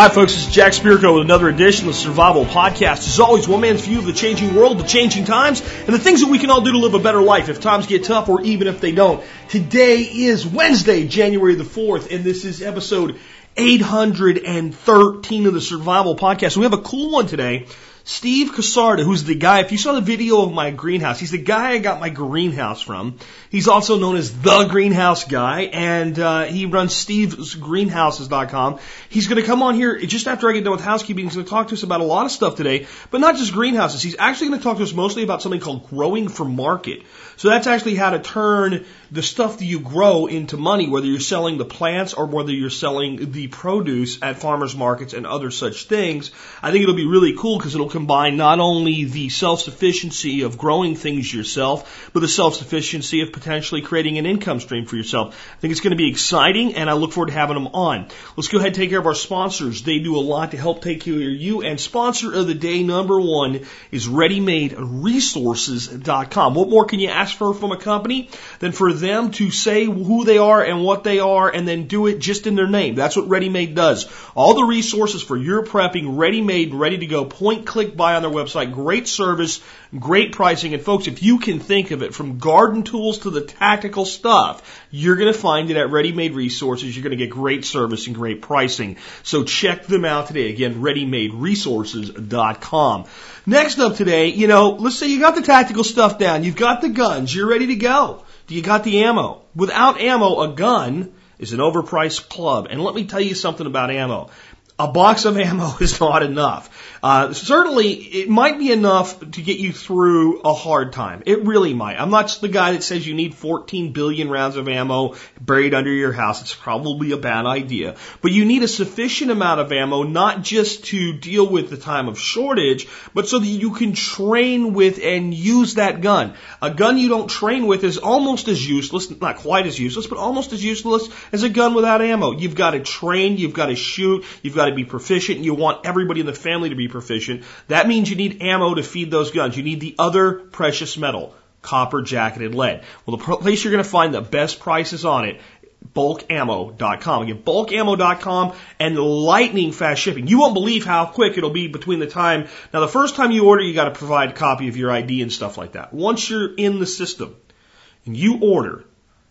Hi, folks. This is Jack Spirko with another edition of the Survival Podcast. As always, one man's view of the changing world, the changing times, and the things that we can all do to live a better life if times get tough or even if they don't. Today is Wednesday, January the 4th, and this is episode 813 of the Survival Podcast. We have a cool one today. Steve Casarda, who's the guy, if you saw the video of my greenhouse, he's the guy I got my greenhouse from. He's also known as the greenhouse guy, and uh, he runs stevesgreenhouses.com. He's going to come on here just after I get done with housekeeping. He's going to talk to us about a lot of stuff today, but not just greenhouses. He's actually going to talk to us mostly about something called growing for market. So that's actually how to turn the stuff that you grow into money, whether you're selling the plants or whether you're selling the produce at farmers markets and other such things. I think it'll be really cool because it'll combine not only the self-sufficiency of growing things yourself, but the self-sufficiency of potentially creating an income stream for yourself. I think it's going to be exciting and I look forward to having them on. Let's go ahead and take care of our sponsors. They do a lot to help take care of you and sponsor of the day number one is ReadyMadeResources.com. What more can you ask for from a company than for them to say who they are and what they are and then do it just in their name? That's what Ready Made does. All the resources for your prepping, ready made, ready to go, point, click, buy on their website. Great service, great pricing. And folks, if you can think of it from garden tools to the tactical stuff, you're going to find it at Ready Made Resources. You're going to get great service and great pricing. So check them out today. Again, ReadyMadeResources.com. Next up today, you know, let's say you got the tactical stuff down. You've got the guns. You're ready to go. Do you got the ammo? Without ammo, a gun is an overpriced club. And let me tell you something about ammo. A box of ammo is not enough. Uh, certainly, it might be enough to get you through a hard time. It really might. I'm not the guy that says you need 14 billion rounds of ammo buried under your house. It's probably a bad idea. But you need a sufficient amount of ammo, not just to deal with the time of shortage, but so that you can train with and use that gun. A gun you don't train with is almost as useless, not quite as useless, but almost as useless as a gun without ammo. You've got to train, you've got to shoot, you've got to be proficient, and you want everybody in the family to be proficient. That means you need ammo to feed those guns. You need the other precious metal, copper jacketed lead. Well, the place you're going to find the best prices on it bulkammo.com. Again, bulkammo.com and lightning fast shipping. You won't believe how quick it'll be between the time. Now, the first time you order, you got to provide a copy of your ID and stuff like that. Once you're in the system and you order,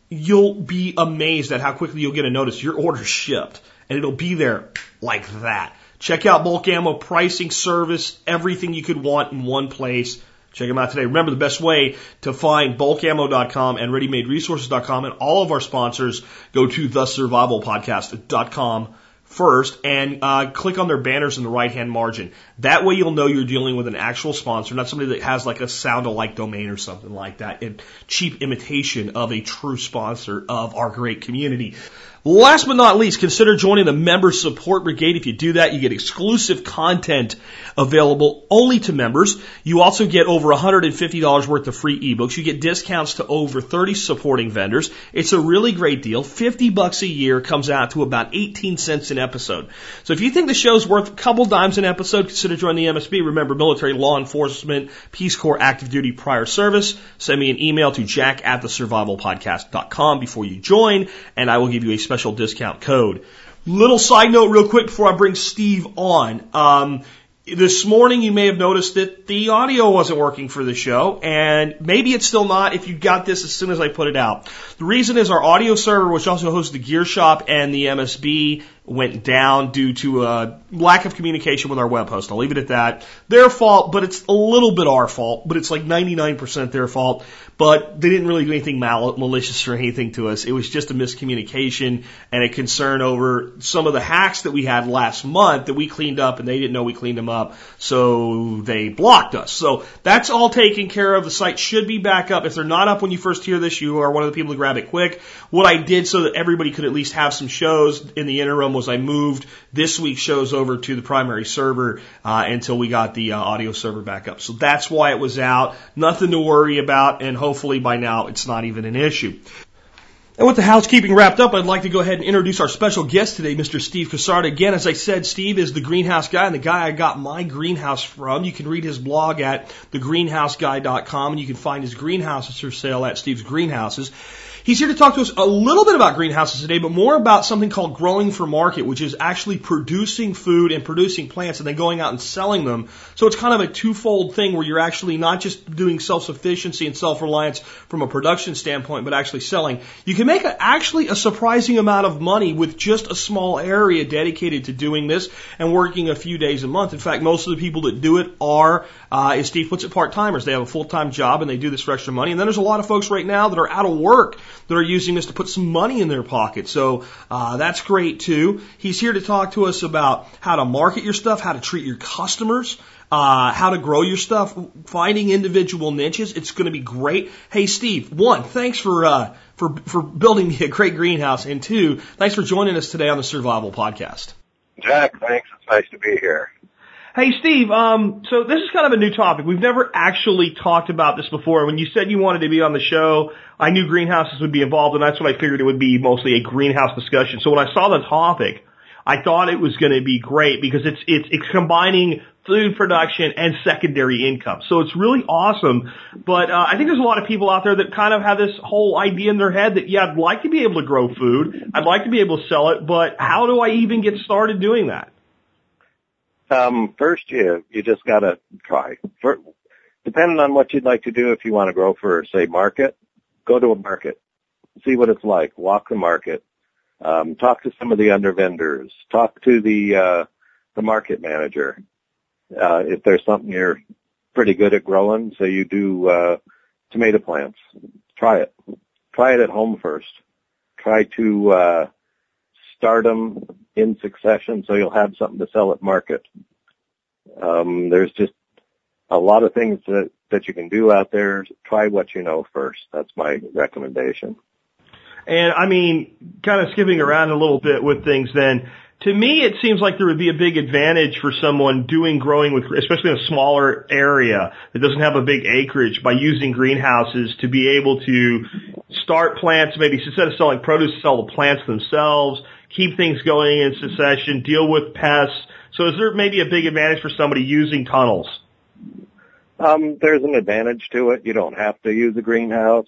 you'll be amazed at how quickly you'll get a notice your order's shipped and it'll be there like that. Check out bulk ammo pricing service, everything you could want in one place. Check them out today. Remember the best way to find bulkammo.com and readymaderesources.com and all of our sponsors go to thesurvivalpodcast.com first and uh, click on their banners in the right hand margin. That way you'll know you're dealing with an actual sponsor, not somebody that has like a sound alike domain or something like that. A cheap imitation of a true sponsor of our great community. Last but not least, consider joining the Member Support Brigade. If you do that, you get exclusive content available only to members. You also get over $150 worth of free ebooks. You get discounts to over 30 supporting vendors. It's a really great deal. 50 bucks a year comes out to about 18 cents an episode. So if you think the show's worth a couple dimes an episode, consider joining the MSB. Remember, military, law enforcement, Peace Corps, active duty, prior service. Send me an email to jack at the survivalpodcast.com before you join, and I will give you a special discount code. Little side note real quick before I bring Steve on. Um, this morning you may have noticed that the audio wasn't working for the show, and maybe it's still not if you got this as soon as I put it out. The reason is our audio server, which also hosts the Gear Shop and the MSB, went down due to a lack of communication with our web host. I'll leave it at that. Their fault, but it's a little bit our fault, but it's like 99% their fault. But they didn't really do anything mal- malicious or anything to us. It was just a miscommunication and a concern over some of the hacks that we had last month that we cleaned up and they didn't know we cleaned them up. So they blocked us. So that's all taken care of. The site should be back up. If they're not up when you first hear this, you are one of the people to grab it quick. What I did so that everybody could at least have some shows in the interim was I moved this week's shows over to the primary server uh, until we got the uh, audio server back up. So that's why it was out. Nothing to worry about, and hopefully by now it's not even an issue. And with the housekeeping wrapped up, I'd like to go ahead and introduce our special guest today, Mr. Steve Cassarda. Again, as I said, Steve is the greenhouse guy and the guy I got my greenhouse from. You can read his blog at thegreenhouseguy.com and you can find his greenhouses for sale at Steve's Greenhouses. He's here to talk to us a little bit about greenhouses today, but more about something called growing for market, which is actually producing food and producing plants and then going out and selling them. So it's kind of a twofold thing where you're actually not just doing self-sufficiency and self-reliance from a production standpoint, but actually selling. You can make a, actually a surprising amount of money with just a small area dedicated to doing this and working a few days a month. In fact, most of the people that do it are, uh, as Steve puts it, part-timers. They have a full-time job and they do this for extra money. And then there's a lot of folks right now that are out of work that are using this to put some money in their pocket. So uh, that's great too. He's here to talk to us about how to market your stuff, how to treat your customers, uh, how to grow your stuff, finding individual niches. It's going to be great. Hey, Steve, one, thanks for uh, for for building me a great greenhouse, and two, thanks for joining us today on the Survival Podcast. Jack, thanks. It's nice to be here. Hey, Steve. Um, so this is kind of a new topic. We've never actually talked about this before. When you said you wanted to be on the show, I knew greenhouses would be involved, and that's what I figured it would be mostly a greenhouse discussion. So when I saw the topic, I thought it was going to be great because it's it's it's combining food production and secondary income. So it's really awesome. But uh, I think there's a lot of people out there that kind of have this whole idea in their head that yeah, I'd like to be able to grow food, I'd like to be able to sell it, but how do I even get started doing that? Um, first, you you just gotta try. For, depending on what you'd like to do, if you want to grow for, say, market, go to a market, see what it's like, walk the market, um, talk to some of the under vendors, talk to the uh, the market manager. Uh, if there's something you're pretty good at growing, say you do uh, tomato plants, try it. Try it at home first. Try to uh, start them in succession so you'll have something to sell at market. Um, there's just a lot of things that, that you can do out there. Try what you know first. That's my recommendation. And I mean, kind of skipping around a little bit with things then, to me it seems like there would be a big advantage for someone doing growing with, especially in a smaller area that doesn't have a big acreage by using greenhouses to be able to start plants, maybe instead of selling produce, sell the plants themselves, keep things going in succession, deal with pests. So is there maybe a big advantage for somebody using tunnels? Um, there's an advantage to it. You don't have to use a greenhouse.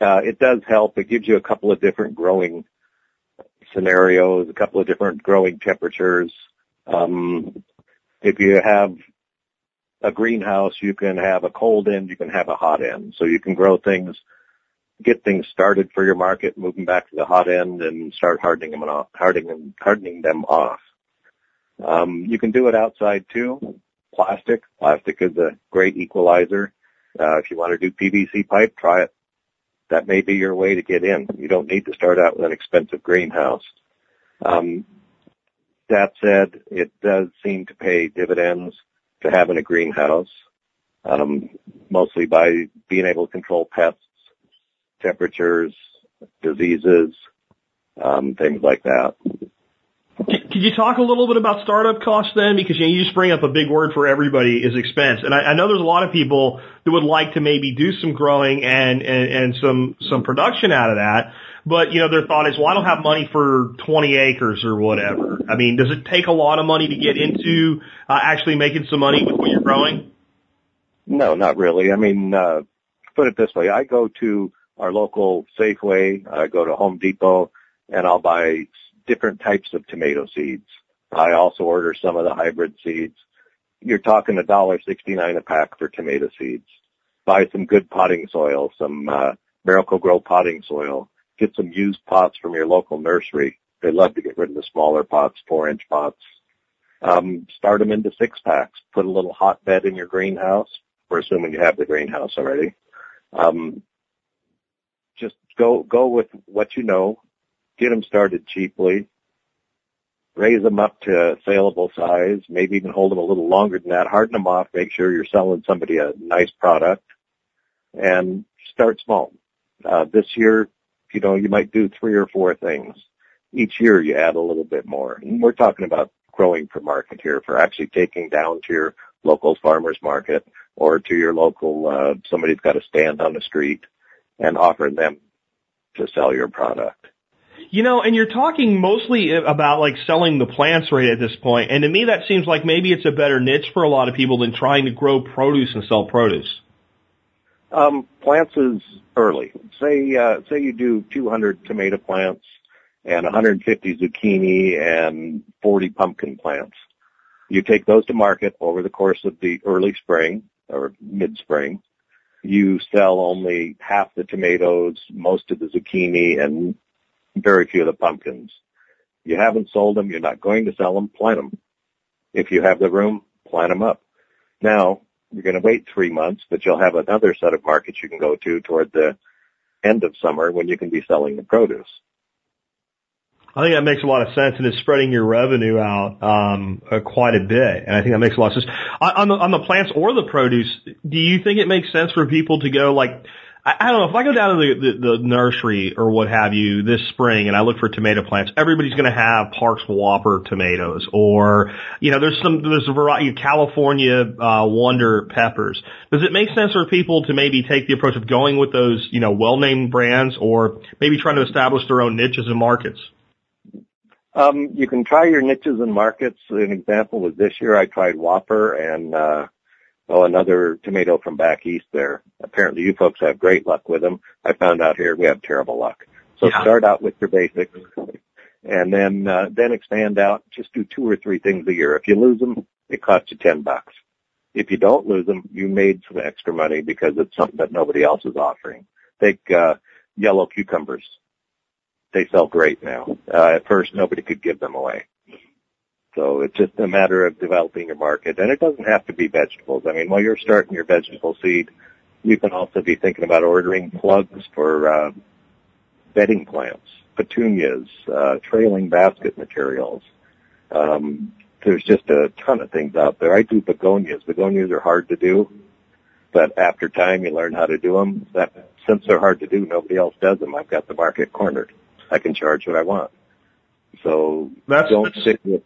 Uh, it does help. It gives you a couple of different growing scenarios, a couple of different growing temperatures. Um, if you have a greenhouse, you can have a cold end, you can have a hot end. So you can grow things, get things started for your market, move them back to the hot end and start hardening them off, hardening, hardening them off. Um, you can do it outside too. Plastic. Plastic is a great equalizer. Uh, if you want to do PVC pipe, try it. That may be your way to get in. You don't need to start out with an expensive greenhouse. Um, that said, it does seem to pay dividends to having a greenhouse, um, mostly by being able to control pests, temperatures, diseases, um, things like that. Could you talk a little bit about startup costs then? Because you, know, you just bring up a big word for everybody is expense. And I, I know there's a lot of people that would like to maybe do some growing and, and, and some, some production out of that. But, you know, their thought is, well, I don't have money for 20 acres or whatever. I mean, does it take a lot of money to get into uh, actually making some money with what you're growing? No, not really. I mean, uh, put it this way. I go to our local Safeway, I go to Home Depot, and I'll buy different types of tomato seeds. I also order some of the hybrid seeds. You're talking a dollar sixty nine a pack for tomato seeds. Buy some good potting soil, some uh, Miracle-Gro potting soil. Get some used pots from your local nursery. They love to get rid of the smaller pots, four inch pots. Um, start them into six packs. Put a little hotbed in your greenhouse. We're assuming you have the greenhouse already. Um, just go go with what you know. Get them started cheaply, raise them up to saleable size, maybe even hold them a little longer than that, harden them off, make sure you're selling somebody a nice product, and start small. Uh, this year, you know, you might do three or four things. each year you add a little bit more. And we're talking about growing for market here for actually taking down to your local farmer's market or to your local, uh, somebody's got a stand on the street and offer them to sell your product. You know, and you're talking mostly about like selling the plants right at this point, and to me that seems like maybe it's a better niche for a lot of people than trying to grow produce and sell produce. Um, plants is early. Say, uh, say you do 200 tomato plants and 150 zucchini and 40 pumpkin plants. You take those to market over the course of the early spring or mid-spring. You sell only half the tomatoes, most of the zucchini, and very few of the pumpkins. You haven't sold them. You're not going to sell them. Plant them. If you have the room, plant them up. Now, you're going to wait three months, but you'll have another set of markets you can go to toward the end of summer when you can be selling the produce. I think that makes a lot of sense, and it's spreading your revenue out um, uh, quite a bit. And I think that makes a lot of sense. On the on the plants or the produce, do you think it makes sense for people to go like? I, I don't know if I go down to the, the the nursery or what have you this spring and I look for tomato plants. Everybody's going to have Parks Whopper tomatoes, or you know, there's some there's a variety of California uh, Wonder peppers. Does it make sense for people to maybe take the approach of going with those you know well named brands, or maybe trying to establish their own niches and markets? Um, you can try your niches and markets. An example was this year I tried Whopper and, uh, oh, another tomato from back east there. Apparently you folks have great luck with them. I found out here we have terrible luck. So Yeah. start out with your basics and then, uh, then expand out. Just do two or three things a year. If you lose them, it costs you 10 bucks. If you don't lose them, you made some extra money because it's something that nobody else is offering. Take, uh, yellow cucumbers they sell great now. Uh, at first, nobody could give them away. So it's just a matter of developing your market, and it doesn't have to be vegetables. I mean, while you're starting your vegetable seed, you can also be thinking about ordering plugs for uh, bedding plants, petunias, uh, trailing basket materials. Um, there's just a ton of things out there. I do begonias. Begonias are hard to do, but after time, you learn how to do them. That since they're hard to do, nobody else does them. I've got the market cornered. I can charge what I want. So That's- don't that's- stick with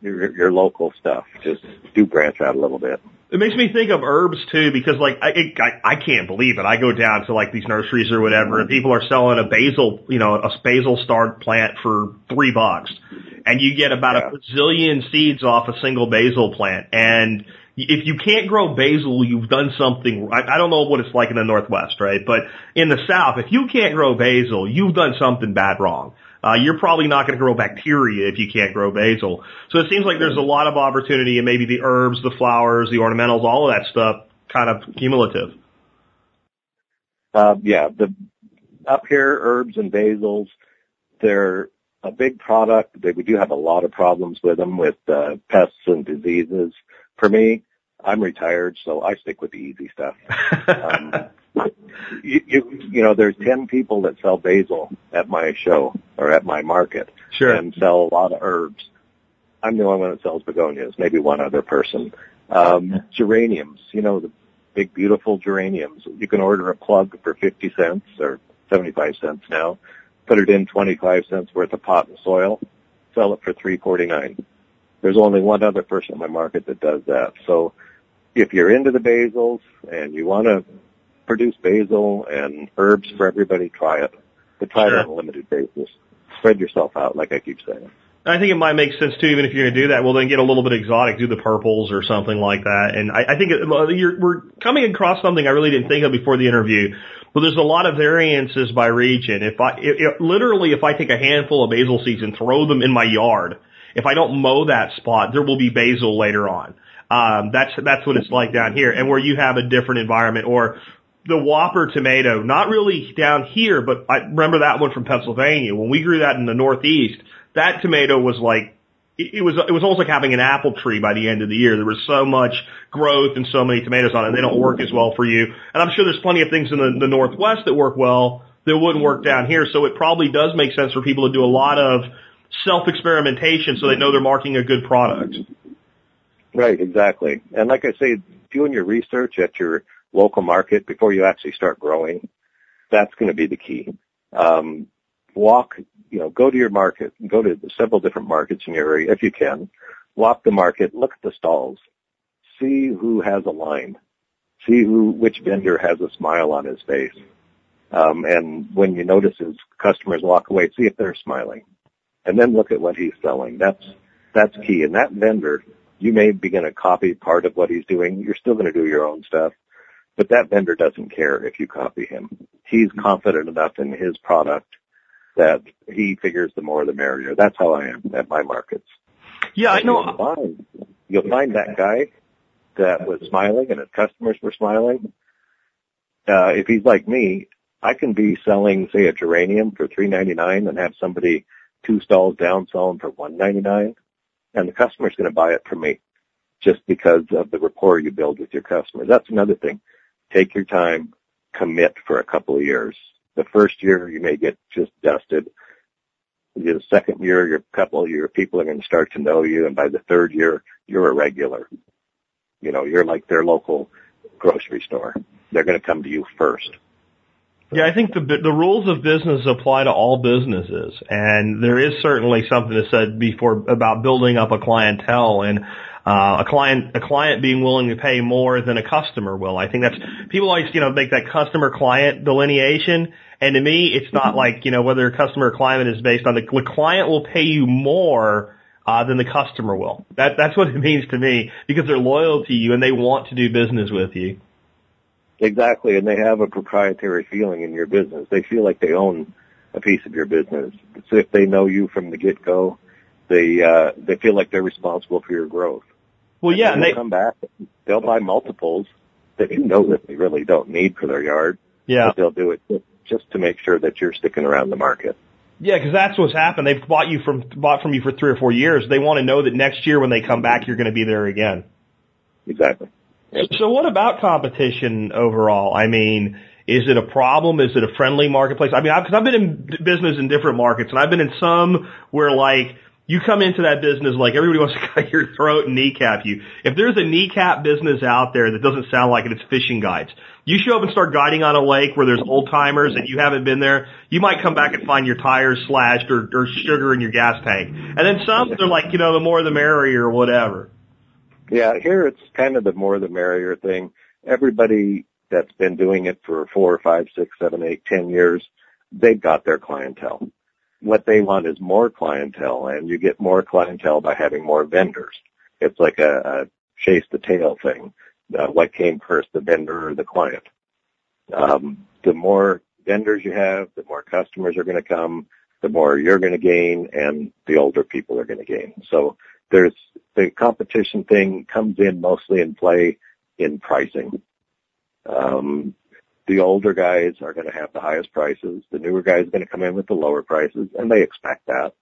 your, your local stuff. Just do branch out a little bit. It makes me think of herbs too, because like I, it, I I can't believe it. I go down to like these nurseries or whatever, and people are selling a basil, you know, a basil start plant for three bucks, and you get about Yeah. a bazillion seeds off a single basil plant. And if you can't grow basil, you've done something. I, I don't know what it's like in the Northwest, right? But in the South, if you can't grow basil, you've done something bad wrong. Uh, you're probably not going to grow bacteria if you can't grow basil. So it seems like there's a lot of opportunity in maybe the herbs, the flowers, the ornamentals, all of that stuff kind of cumulative. Uh, yeah, the up here, herbs and basils, they're a big product. They, we do have a lot of problems with them with uh, pests and diseases. For me, I'm retired, so I stick with the easy stuff. Um, you, you, you know, there's 10 people that sell basil at my show or at my market Sure. and sell a lot of herbs. I'm the only one that sells begonias, maybe one other person. Um, geraniums, you know, the big beautiful geraniums. You can order a plug for 50 cents or 75 cents now. Put it in 25 cents worth of pot and soil. Sell it for 3.49. There's only one other person in my market that does that. So if you're into the basils and you want to produce basil and herbs for everybody, try it. But try it on a limited basis. Spread yourself out, like I keep saying. I think it might make sense too, even if you're going to do that. Well, then get a little bit exotic, do the purples or something like that. And I, I think it, you're, we're coming across something I really didn't think of before the interview. But there's a lot of variances by region. If I, it, it, literally, if I take a handful of basil seeds and throw them in my yard, if I don't mow that spot, there will be basil later on. Um, that's that's what it's like down here, and where you have a different environment, or the Whopper tomato, not really down here, but I remember that one from Pennsylvania. When we grew that in the Northeast, that tomato was like, it, was, it was almost like having an apple tree by the end of the year. There was so much growth and so many tomatoes on it. They don't work as well for you. And I'm sure there's plenty of things in the, the Northwest that work well that wouldn't work down here. So it probably does make sense for people to do a lot of self-experimentation so they know they're marking a good product. Right, exactly. And like I say, doing your research at your local market before you actually start growing, that's going to be the key. Um, walk, you know, go to your market, go to several different markets in your area if you can. Walk the market, look at the stalls, see who has a line, see who, which vendor has a smile on his face. Um, and when you notice his customers walk away, see if they're smiling, and then look at what he's selling. That's that's key. And that vendor, you may begin to copy part of what he's doing. You're still going to do your own stuff, but that vendor doesn't care if you copy him. He's confident enough in his product that he figures the more the merrier. That's how I am at my markets. Yeah, I know. You'll find, you'll find that guy that was smiling and his customers were smiling. Uh, if he's like me, I can be selling, say, a geranium for three ninety nine and have somebody two stalls down selling for one ninety nine, and the customer's going to buy it from me just because of the rapport you build with your customers. That's another thing. Take your time, commit for a couple of years. The first year you may get just dusted. The second year, your couple of your people are going to start to know you, and by the third year, you're a regular. You know, you're like their local grocery store. They're going to come to you first. Yeah, I think the the rules of business apply to all businesses, and there is certainly something to said before about building up a clientele and uh, a client a client being willing to pay more than a customer will. I think that's people always you know make that customer client delineation, and to me, it's not like you know whether a customer or client is based on the, the client will pay you more. Uh, than the customer will. That that's what it means to me because they're loyal to you and they want to do business with you. Exactly, and they have a proprietary feeling in your business. They feel like they own a piece of your business. So if they know you from the get go, they uh, they feel like they're responsible for your growth. Well, yeah, and they'll they come back. They'll buy multiples that you know that they really don't need for their yard. yeah But they'll do it just to make sure that you're sticking around the market. yeah because that's what's happened. They've bought you from bought from you for three or four years. They want to know that next year when they come back, you're going to be there again. Exactly. So what about competition overall? I mean, is it a problem? Is it a friendly marketplace? I mean, because I've been in business in different markets, and I've been in some where like you come into that business like everybody wants to cut your throat and kneecap you. If there's a kneecap business out there that doesn't sound like it, it's fishing guides. You show up and start guiding on a lake where there's old timers and you haven't been there, you might come back and find your tires slashed or, or sugar in your gas tank. And then some, they're like, you know, the more the merrier or whatever. Yeah, here it's kind of the more the merrier thing. Everybody that's been doing it for four, five, six, seven, eight, ten years, they've got their clientele. What they want is more clientele, and you get more clientele by having more vendors. It's like a, a chase the tail thing. Uh, what came first, the vendor or the client? Um, the more vendors you have, the more customers are going to come, the more you're going to gain, and the older people are going to gain. So there's the competition thing comes in mostly in play in pricing. Um, the older guys are going to have the highest prices. The newer guys are going to come in with the lower prices, and they expect that.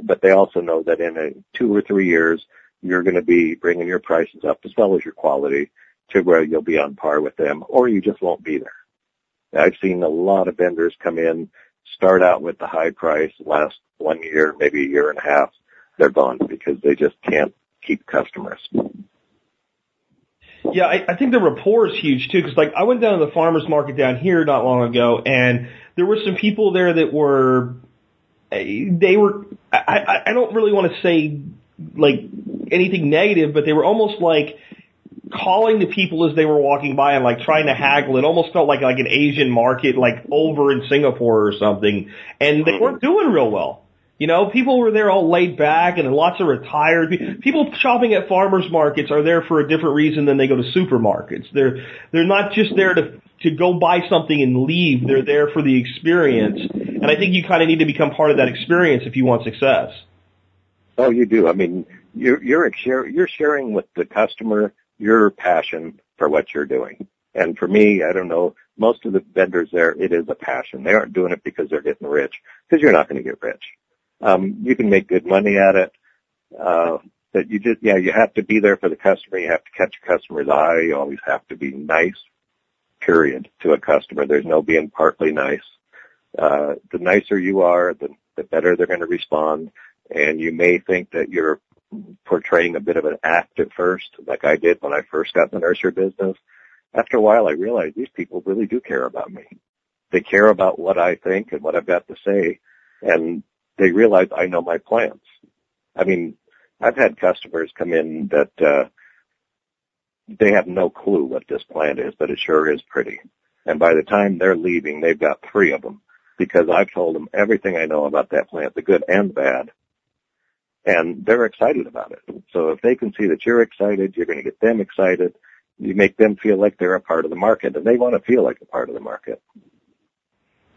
But they also know that in a two or three years, you're going to be bringing your prices up as well as your quality to where you'll be on par with them, or you just won't be there. I've seen a lot of vendors come in, start out with the high price, last one year, maybe a year and a half, they're gone because they just can't keep customers. Yeah, I, I think the rapport is huge too. Because like I went down to the farmers market down here not long ago, and there were some people there that were, eh, they were. I, I, I don't really want to say like anything negative, but they were almost like calling the people as they were walking by and like trying to haggle. It almost felt like like an Asian market, like over in Singapore or something, and they weren't doing real well. You know, people were there all laid back and lots of retired pe- people shopping at farmers markets are there for a different reason than they go to supermarkets. They're they're not just there to to go buy something and leave. They're there for the experience. And I think you kind of need to become part of that experience if you want success. Oh, you do. I mean, you're you're you're sharing with the customer your passion for what you're doing. And for me, I don't know, most of the vendors there, it is a passion. They aren't doing it because they're getting rich, because you're not going to get rich. Um, you can make good money at it, uh, but you just, yeah, you have to be there for the customer. You have to catch a customer's eye. You always have to be nice, period, to a customer. There's no being partly nice. Uh, the nicer you are, the, the better they're going to respond. And you may think that you're portraying a bit of an act at first, like I did when I first got the nursery business. After a while, I realized these people really do care about me. They care about what I think and what I've got to say, and they realize I know my plants. I mean, I've had customers come in that uh, they have no clue what this plant is, but it sure is pretty. And by the time they're leaving, they've got three of them because I've told them everything I know about that plant, the good and the bad. And they're excited about it. So if they can see that you're excited, you're going to get them excited. You make them feel like they're a part of the market and they want to feel like a part of the market.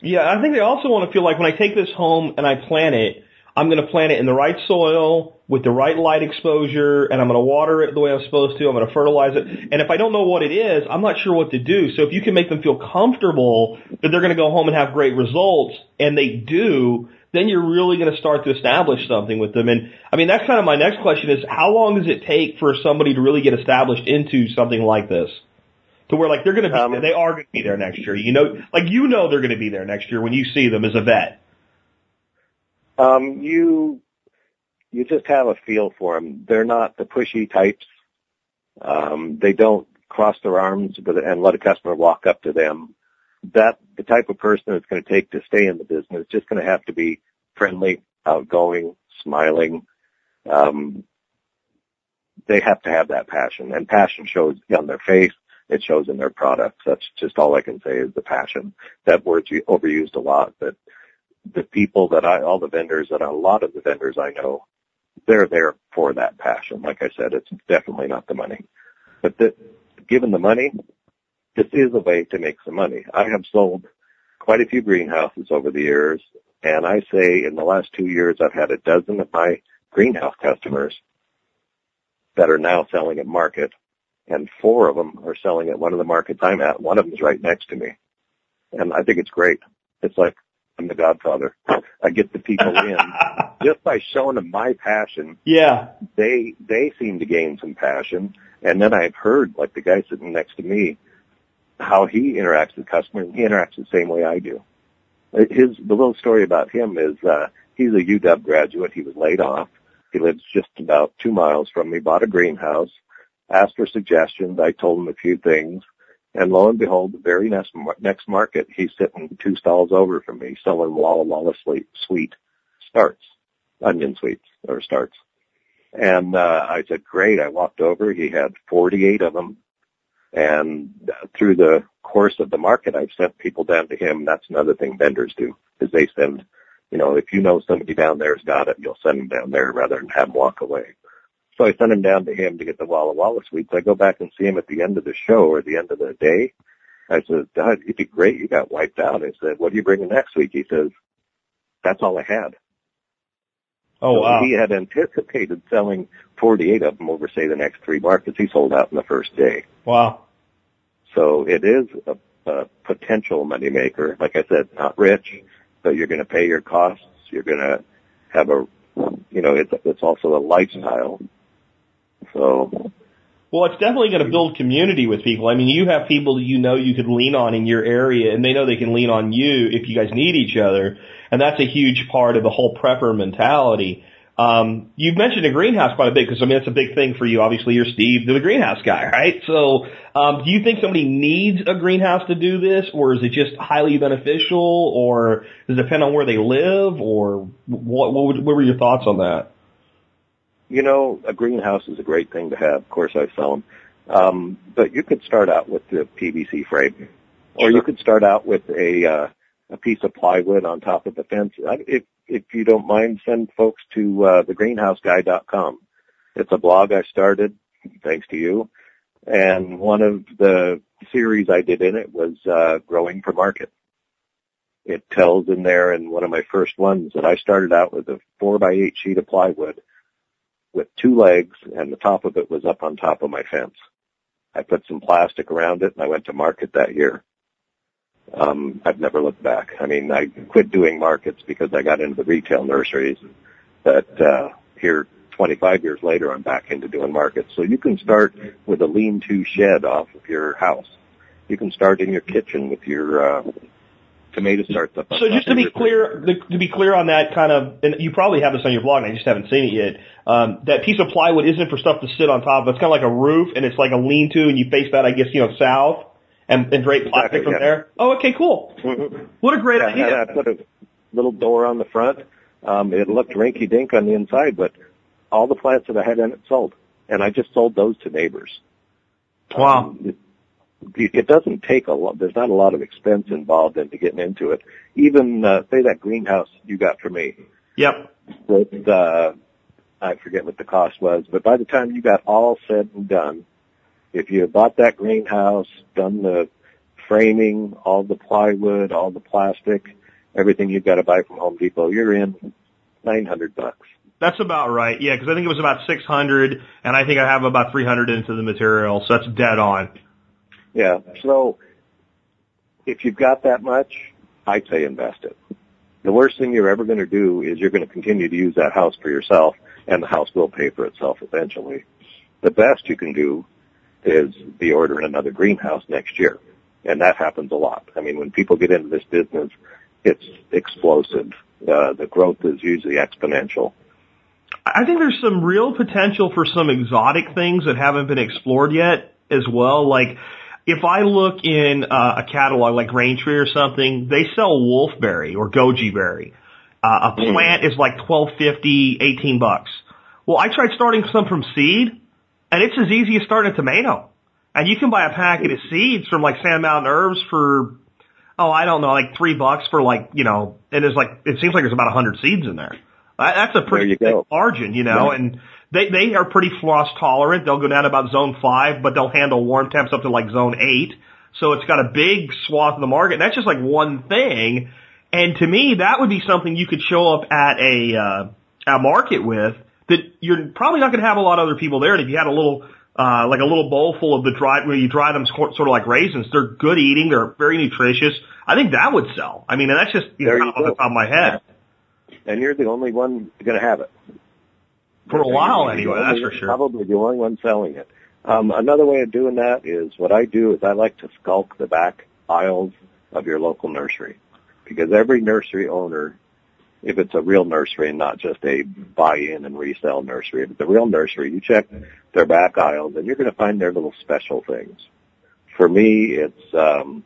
Yeah, I think they also want to feel like when I take this home and I plant it, I'm going to plant it in the right soil with the right light exposure and I'm going to water it the way I'm supposed to. I'm going to fertilize it. And if I don't know what it is, I'm not sure what to do. So if you can make them feel comfortable that they're going to go home and have great results and they do, then you're really going to start to establish something with them. And I mean, that's kind of my next question is how long does it take for somebody to really get established into something like this? To where like they're going to be, Um, they are going to be there next year. You know, like you know they're going to be there next year when you see them as a vet. Um, you, you just have a feel for them. They're not the pushy types. Um, they don't cross their arms and let a customer walk up to them. That, the type of person it's going to take to stay in the business is just going to have to be friendly, outgoing, smiling. Um, they have to have that passion and passion shows on their face. It shows in their products. That's just all I can say is the passion. That word's overused a lot, but the people that I, all the vendors that I, a lot of the vendors I know, they're there for that passion. Like I said, it's definitely not the money, but the, given the money, this is a way to make some money. I have sold quite a few greenhouses over the years, and I say in the last two years I've had a dozen of my greenhouse customers that are now selling at market, and four of them are selling at one of the markets I'm at. One of them is right next to me, and I think it's great. It's like I'm the Godfather. I get the people in just by showing them my passion. Yeah. They they seem to gain some passion, and then I've heard like the guy sitting next to me how he interacts with customers. He interacts the same way I do. His the little story about him is uh, he's a UW graduate. He was laid off. He lives just about two miles from me. Bought a greenhouse. Asked for suggestions. I told him a few things. And lo and behold, the very next next market, he's sitting two stalls over from me, selling Walla Walla sweet, sweet starts, onion sweets or starts. And uh, I said, "Great!" I walked over. He had 48 of them, and through the course of the market, I've sent people down to him. That's another thing vendors do is they send, you know, if you know somebody down there's got it, you'll send them down there rather than have them walk away. So I sent him down to him to get the Walla Walla sweets. I go back and see him at the end of the show or the end of the day. I said, God, you did great. You got wiped out. I said, what are you bringing next week? He says, that's all I had. Oh So wow. He had anticipated selling 48 of them over, say, the next three markets. He sold out in the first day. Wow. So it is a, a potential moneymaker. Like I said, not rich, but you're going to pay your costs. You're going to have a, you know, it's, it's also a lifestyle. So Well, it's definitely going to build community with people. I mean, you have people that you know you could lean on in your area, and they know they can lean on you if you guys need each other, and that's a huge part of the whole prepper mentality. Um, you've mentioned a greenhouse quite a bit because I mean it's a big thing for you. Obviously, you're Steve, the greenhouse guy, right? So, um, do you think somebody needs a greenhouse to do this, or is it just highly beneficial, or does it depend on where they live, or what? What, would, what were your thoughts on that? You know, a greenhouse is a great thing to have. Of course, I sell them. Um, but you could start out with the PVC frame, or you could start out with a uh, a piece of plywood on top of the fence. I- If if you don't mind, send folks to uh, thegreenhouseguy.com. It's a blog I started thanks to you, and one of the series I did in it was uh, growing for market. It tells in there in one of my first ones that I started out with a four by eight sheet of plywood with two legs and the top of it was up on top of my fence. I put some plastic around it and I went to market that year. Um, I've never looked back. I mean, I quit doing markets because I got into the retail nurseries, but, uh, here 25 years later, I'm back into doing markets. So you can start with a lean-to shed off of your house. You can start in your kitchen with your, uh, tomato starts up. So just to be clear, to be clear on that kind of, and you probably have this on your blog, and I just haven't seen it yet. Um, that piece of plywood isn't for stuff to sit on top. Of it's kind of like a roof, and it's like a lean-to, and you face that, I guess, you know, south, and, and drape plastic Exactly, from yeah. there. Oh, okay, cool. Mhm. What a great Yeah, idea. and I put a little door on the front. Um, it looked rinky dink on the inside, but all the plants that I had in it sold. And I just sold those to neighbors. Wow. Um, it, doesn't take a lot. There's not a lot of expense involved into getting into it. Even uh, say that greenhouse you got for me. Yep. With uh, I forget what the cost was, but by the time you got all said and done, if you had bought that greenhouse, done the framing, all the plywood, all the plastic, everything you've got to buy from Home Depot, you're in nine hundred bucks. That's about right. Yeah, because I think it was about 600, and I think I have about 300 into the material, so that's dead on. Yeah. So if you've got that much, I'd say invest it. The worst thing you're ever going to do is you're going to continue to use that house for yourself, and the house will pay for itself eventually. The best you can do is be ordering another greenhouse next year. And that happens a lot. I mean, when people get into this business, it's explosive. Uh, the growth is usually exponential. I think there's some real potential for some exotic things that haven't been explored yet as well. Like, if I look in uh, a catalog like Tree or something, they sell wolfberry or goji berry. Uh, a plant is like twelve fifty, eighteen bucks. Well, I tried starting some from seed, and it's as easy as starting a tomato. And you can buy a packet of seeds from like Sand Mountain Herbs for, oh, I don't know, like three bucks for like, you know, and it's like, it seems like there's about a hundred seeds in there. That's a pretty big margin, you know, Right. and they, they are pretty frost tolerant. They'll go down about zone five, but they'll handle warm temps up to like zone eight. So it's got a big swath of the market. That's just like one thing. And to me, that would be something you could show up at a, uh, a market with that you're probably not going to have a lot of other people there. And if you had a little, uh, like a little bowl full of the dried, where you dry them sort sort of like raisins, they're good eating. They're very nutritious. I think that would sell. I mean, and that's just you know, kind of off the top of my head. And you're the only one going to have it. For a while anyway, that's for sure. Probably the only one selling it. Um, another way of doing that is what I do is I like to skulk the back aisles of your local nursery because every nursery owner, if it's a real nursery and not just a buy-in and resell nursery, if it's a real nursery, you check their back aisles and you're going to find their little special things. For me, it's um,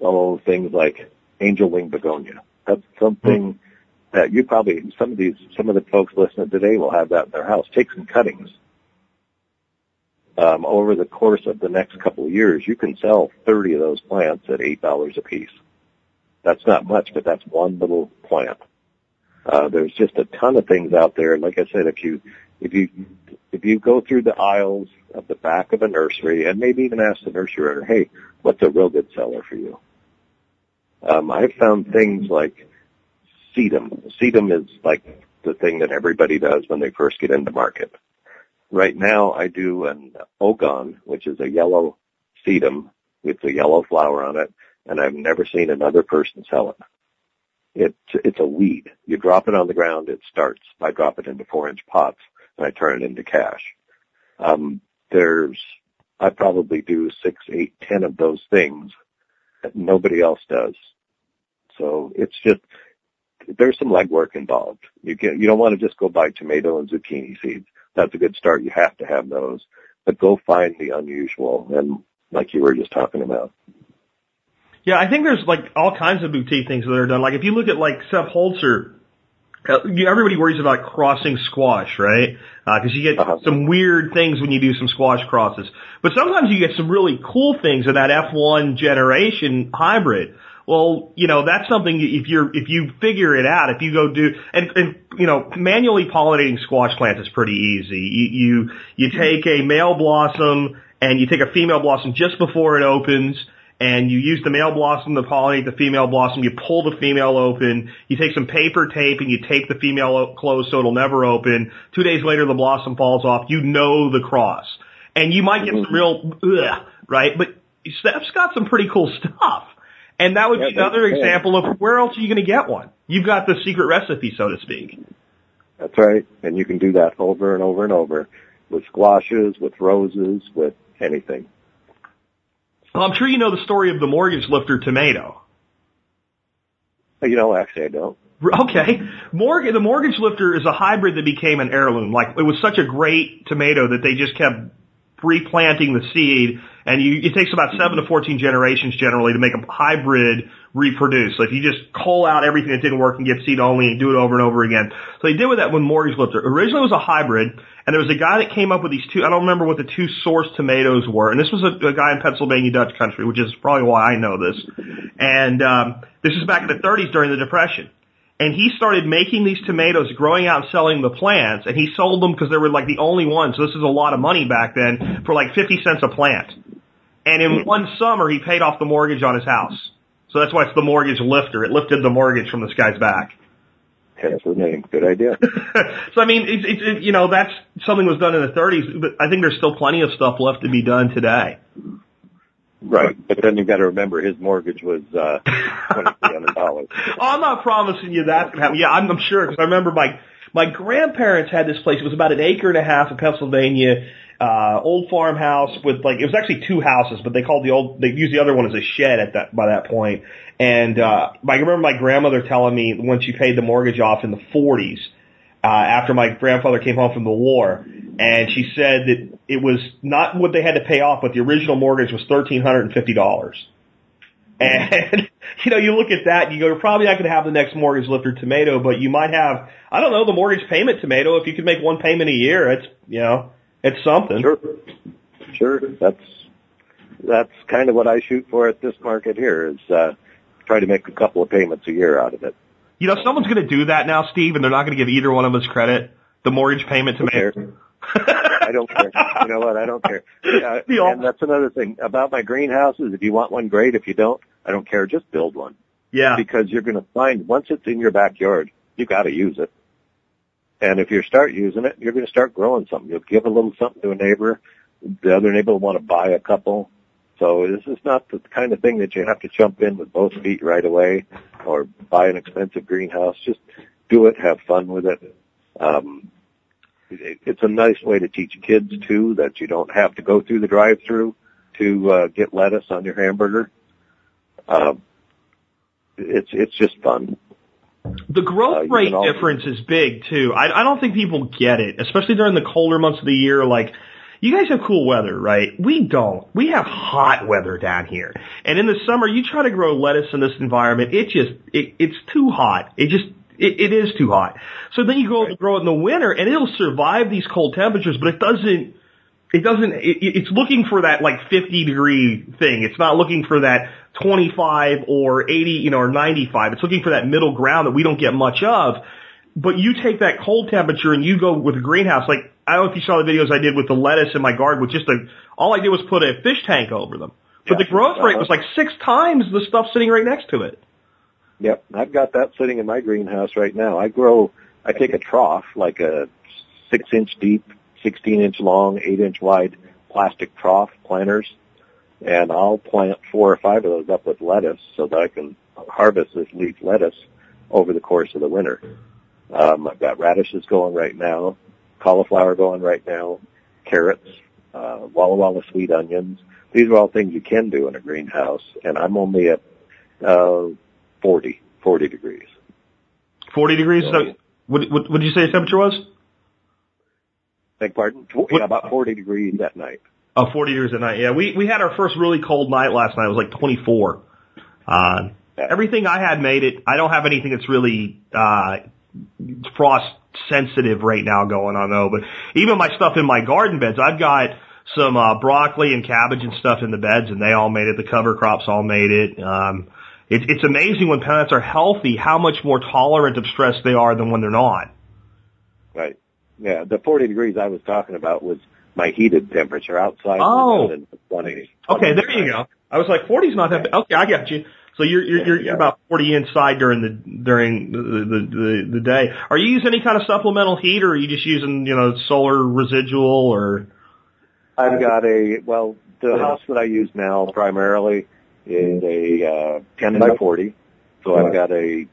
oh things like angel wing begonia. That's something that you probably some of these some of the folks listening today will have that in their house. Take some cuttings. Um, over the course of the next couple of years, you can sell 30 of those plants at eight dollars a piece. That's not much, but that's one little plant. Uh, there's just a ton of things out there. Like I said, if you if you if you go through the aisles of the back of a nursery and maybe even ask the nursery owner, hey, what's a real good seller for you? Um, I've found things like sedum. Sedum is like the thing that everybody does when they first get into market. Right now I do an ogon, which is a yellow sedum with a yellow flower on it, and I've never seen another person sell it. It's, it's a weed. You drop it on the ground, it starts. I drop it into four inch pots and I turn it into cash. Um, there's, I probably do six, eight, ten of those things that nobody else does. So it's just, there's some legwork involved. You can you don't want to just go buy tomato and zucchini seeds. That's a good start. You have to have those, but go find the unusual and like you were just talking about. Yeah, I think there's like all kinds of boutique things that are done. Like if you look at like Sepp Holzer, uh, everybody worries about crossing squash, right? Because you get Uh-huh. some weird things when you do some squash crosses. But sometimes you get some really cool things in that F1 generation hybrid. Well, you know, that's something if you're, if you figure it out, if you go do, and, and, you know, manually pollinating squash plants is pretty easy. You, you, you take a male blossom and you take a female blossom just before it opens and you use the male blossom to pollinate the female blossom. You pull the female open. You take some paper tape and you tape the female closed so it'll never open. Two days later, the blossom falls off. You know the cross, and you might get some real ugh, right. But Sepp's got some pretty cool stuff, and that would Yeah, be another example of where else are you going to get one? You've got the secret recipe, so to speak. That's right. And you can do that over and over and over with squashes, with roses, with anything. Well, I'm sure you know the story of the mortgage lifter tomato. You know, actually I don't. Okay. Mortgage, the mortgage lifter is a hybrid that became an heirloom. Like it was such a great tomato that they just kept replanting the seed And you, it takes about seven to 14 generations generally to make a hybrid reproduce. So if you just cull out everything that didn't work and get seed only and do it over and over again. So they did with that when mortgage lifter. Originally it was a hybrid and there was a guy that came up with these two, I don't remember what the two source tomatoes were. And this was a, a guy in Pennsylvania Dutch country, which is probably why I know this. And, um, this is back in the 30s during the depression and he started making these tomatoes, growing out and selling the plants, and he sold them because they were like the only ones. So this is a lot of money back then for like 50 cents a plant. And in one summer, he paid off the mortgage on his house. So that's why it's the mortgage lifter. It lifted the mortgage from this guy's back. Hence the name. Good idea. so I mean, it's, it's, it, you know, that's something was done in the 30s, but I think there's still plenty of stuff left to be done today. Right, but then you've got to remember his mortgage was uh, twenty three hundred dollars. oh, I'm not promising you that's gonna happen. Yeah, I'm, I'm sure because I remember my my grandparents had this place. It was about an acre and a half in Pennsylvania, uh, old farmhouse with like it was actually two houses, but they called the old they used the other one as a shed at that by that point. And uh, I remember my grandmother telling me when she paid the mortgage off in the 40s, uh, after my grandfather came home from the war, and she said that it was not what they had to pay off, but the original mortgage was thirteen hundred and fifty dollars. And you know, you look at that, and you go, you're probably not going to have the next mortgage lifter tomato, but you might have, I don't know, the mortgage payment tomato. If you could make one payment a year, it's you know, it's something. Sure, sure. That's that's kind of what I shoot for at this market here is uh, try to make a couple of payments a year out of it. You know, someone's going to do that now, Steve, and they're not going to give either one of us credit. The mortgage payment to cares? I don't care. You know what? I don't care. Al- and that's another thing about my greenhouses. If you want one, great. If you don't, I don't care. Just build one Yeah. because you're going to find once it's in your backyard, you got to use it. And if you start using it, you're going to start growing something. You'll give a little something to a neighbor. The other neighbor will want to buy a couple. So this is not the kind of thing that you have to jump in with both feet right away or buy an expensive greenhouse. Just do it, have fun with it. Um, it, it's a nice way to teach kids too that you don't have to go through the drive-through to uh, get lettuce on your hamburger. Um, it's it's just fun. The growth Uh, rate also- difference is big too. I, I don't think people get it, especially during the colder months of the year. Like, you guys have cool weather, right? We don't. We have hot weather down here. And in the summer, you try to grow lettuce in this environment, it just, it, it's too hot. It just, it, it is too hot. So then you go to grow it in the winter and it'll survive these cold temperatures, but it doesn't, it doesn't, it, it's looking for that like 50 degree thing. It's not looking for that 25 or 80, you know, or 95. It's looking for that middle ground that we don't get much of. But you take that cold temperature and you go with a greenhouse, like, I don't know if you saw the videos I did with the lettuce in my garden with just a, all I did was put a fish tank over them. But Yeah. the growth rate was uh-huh. like six times the stuff sitting right next to it. Yep, I've got that sitting in my greenhouse right now. I grow, I take a trough, like a six inch deep, 16 inch long, eight inch wide plastic trough planters, and I'll plant four or five of those up with lettuce so that I can harvest this leaf lettuce over the course of the winter. Um, I've got radishes going right now, cauliflower going right now, carrots, uh, Walla Walla sweet onions. These are all things you can do in a greenhouse, and I'm only at uh, 40, 40 degrees. 40 degrees. So, what, what, what did you say the temperature was? Beg pardon? Yeah, about 40 degrees at night. Oh, 40 degrees at night. Yeah, we, we had our first really cold night last night. It was like 24. Uh, Yeah. everything I had made it. I don't have anything that's really, uh, frost sensitive right now going on though, but even my stuff in my garden beds, I've got some, uh, broccoli and cabbage and stuff in the beds and they all made it. The cover crops all made it. Um, it, it's amazing when plants are healthy, how much more tolerant of stress they are than when they're not. Right. Yeah, the 40 degrees I was talking about was my heated temperature outside. Oh. was down in the 20s. Okay, there you go. I was like, 40's not that bad. Okay, I got you. So you're you're, you're Yeah. about 40 inside during the during the, the the the day. Are you using any kind of supplemental heat, or are you just using you know solar residual or? I've got a, well, the house that I use now primarily is a, uh, 10 by 40. So I've got a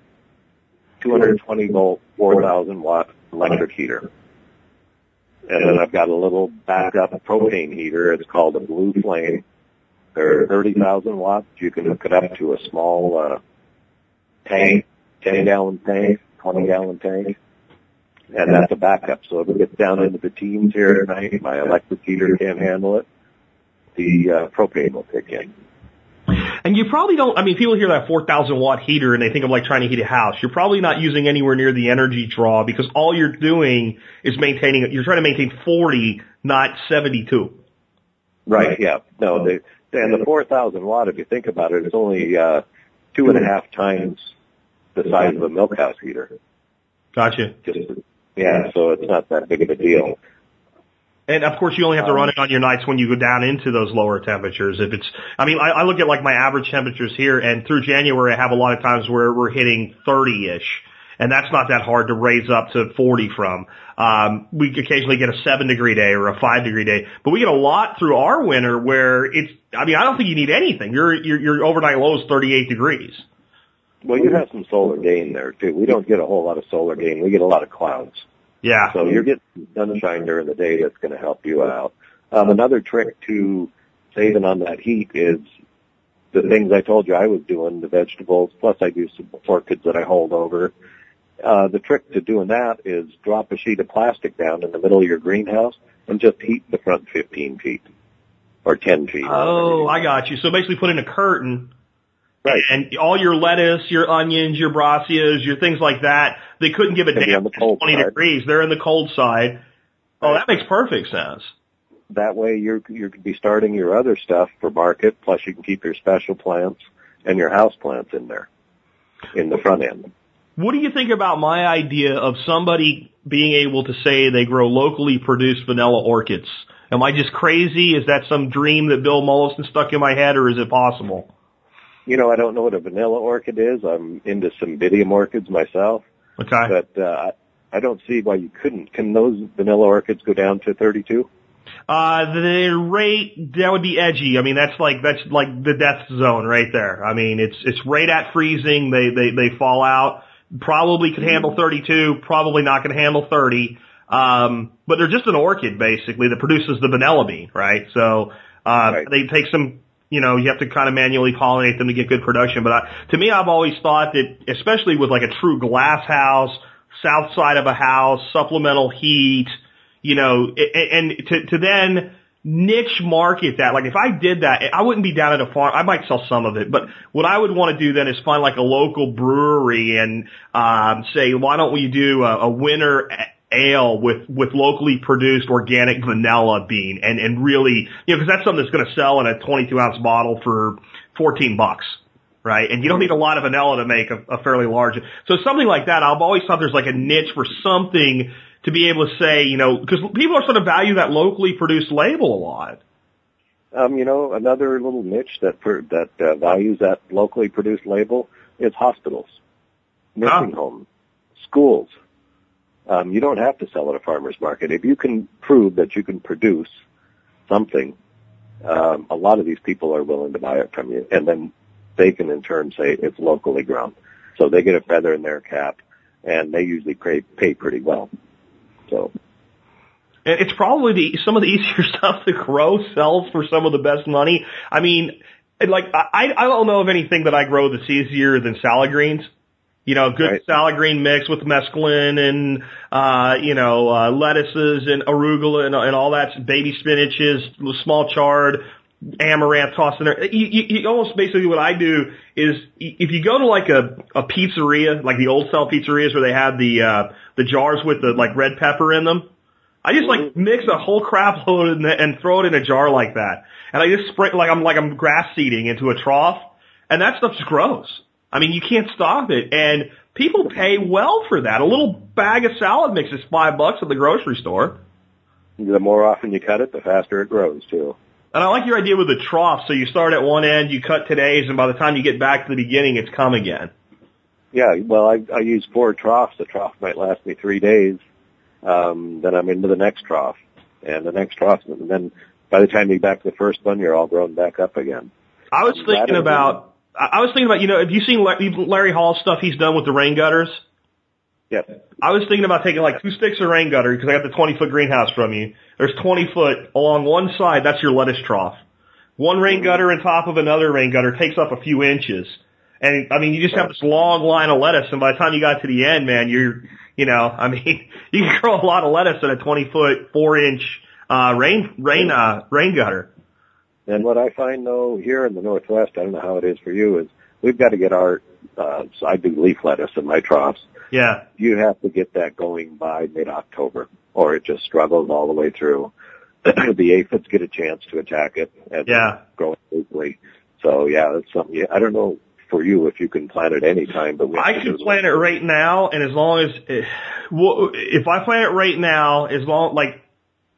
220 volt, 4000 watt electric heater. And then I've got a little backup propane heater. It's called a Blue Flame. They're 30,000 watts. You can hook it up to a small, uh, tank, 10 gallon tank, 20 gallon tank. And that's a backup. So if it gets down into the teens here at night, my electric heater can't handle it. the uh, propane will kick in. And you probably don't, I mean, people hear that 4,000 watt heater and they think of like trying to heat a house. You're probably not using anywhere near the energy draw because all you're doing is maintaining, you're trying to maintain 40, not 72. Right. Yeah. No. The, and the 4,000 watt, if you think about it, is only uh, two and a half times the size of a milk house heater. Gotcha. Just yeah. So it's not that big of a deal. And of course, you only have to run it on your nights when you go down into those lower temperatures. If it's, I mean, I, I look at like my average temperatures here, and through January, I have a lot of times where we're hitting 30-ish, and that's not that hard to raise up to 40 from. Um, we occasionally get a seven degree day or a five degree day, but we get a lot through our winter where it's. I mean, I don't think you need anything. Your your, your overnight low is 38 degrees. Well, you have some solar gain there too. We don't get a whole lot of solar gain. We get a lot of clouds. Yeah. So you're getting sunshine during the day that's going to help you out. Um, another trick to saving on that heat is the things I told you I was doing, the vegetables, plus I do some orchids that I hold over. Uh, the trick to doing that is drop a sheet of plastic down in the middle of your greenhouse and just heat the front 15 feet or 10 feet. Oh, I got you. So basically put in a curtain Right. and all your lettuce, your onions, your brassicas, your things like that, they couldn't give a damn on the it's cold 20 side. degrees. They're in the cold side. Oh, that makes perfect sense. That way you're, going to be starting your other stuff for market, plus you can keep your special plants and your house plants in there in the front end. What do you think about my idea of somebody being able to say they grow locally produced vanilla orchids? Am I just crazy? Is that some dream that Bill Mollison stuck in my head or is it possible? You know, I don't know what a vanilla orchid is. I'm into cymbidium orchids myself, Okay. but uh, I don't see why you couldn't. Can those vanilla orchids go down to 32? Uh, the rate, that would be edgy. I mean, that's like, that's like the death zone right there. I mean, it's, it's right at freezing. They, they, they fall out. Probably could handle 32, probably not going to handle 30. Um, but they're just an orchid basically that produces the vanilla bean, right? So, uh, Right. they take some, you know, you have to kind of manually pollinate them to get good production. But I, to me, I've always thought that, especially with like a true glass house, south side of a house, supplemental heat, you know, and to, to then niche market that, like if I did that, I wouldn't be down at a farm. I might sell some of it, but what I would want to do then is find like a local brewery and, um, say, why don't we do a, a winter ale with, with locally produced organic vanilla bean and, and really, you know, cause that's something that's going to sell in a 22 ounce bottle for 14 bucks right? And you don't need a lot of vanilla to make a, a fairly large. So something like that, I've always thought there's like a niche for something to be able to say, you know, because people are sort of value that locally produced label a lot. Um, you know, another little niche that per, that uh, values that locally produced label is hospitals, nursing homes, schools. Um, you don't have to sell at a farmer's market if you can prove that you can produce something. Um, a lot of these people are willing to buy it from you, and then they can in turn say it's locally grown. So they get a feather in their cap, and they usually pay, pay pretty well. So And it's probably the, some of the easier stuff to grow sells for some of the best money. I mean, like, I, I don't know of anything that I grow that's easier than salad greens. You know, good Right. salad green mix with mesclun and, uh, you know, uh, lettuces and arugula and, and all that, baby spinaches, small chard, amaranth tossed in there. You, you, you almost basically what I do is if you go to like a, a pizzeria, like the old style pizzerias where they have the, uh, the jars with the like red pepper in them, I just like mix a whole crap load in the, and throw it in a jar like that. And I just spray, like I'm, like I'm grass seeding into a trough and that stuff's gross. I mean, you can't stop it. And people pay well for that. A little bag of salad mix is five bucks at the grocery store. the more often you cut it, the faster it grows too. And I like your idea with the trough. So you start at one end, you cut today's, and by the time you get back to the beginning, it's come again. Yeah, well, I, I use four troughs. The trough might last me three days. Um, then I'm into the next trough, and the next trough, and then by the time you get back to the first one, you're all grown back up again. I was thinking about, I I was thinking about, you know, have you seen Larry Larry Hall's stuff he's done with the rain gutters? Yes. I was thinking about taking like two sticks of rain gutter because I got the 20 foot greenhouse from you. There's 20 foot along one side. That's your lettuce trough. One rain gutter on top of another rain gutter takes up a few inches. And I mean, you just have this long line of lettuce and by the time you got to the end, man, you're, you know, I mean, you can grow a lot of lettuce in a 20 foot, four inch, uh, rain, rain, uh, rain gutter. And what I find though here in the Northwest, I don't know how it is for you, is we've got to get our, uh, so I do leaf lettuce in my troughs. Yeah. You have to get that going by mid-October or it just struggles all the way through. the aphids get a chance to attack it as Yeah. growing quickly. So yeah, that's something, you, I don't know for you if you can plant it any time, but I can plant it right now, and as long as eh, well, if I plant it right now, as long like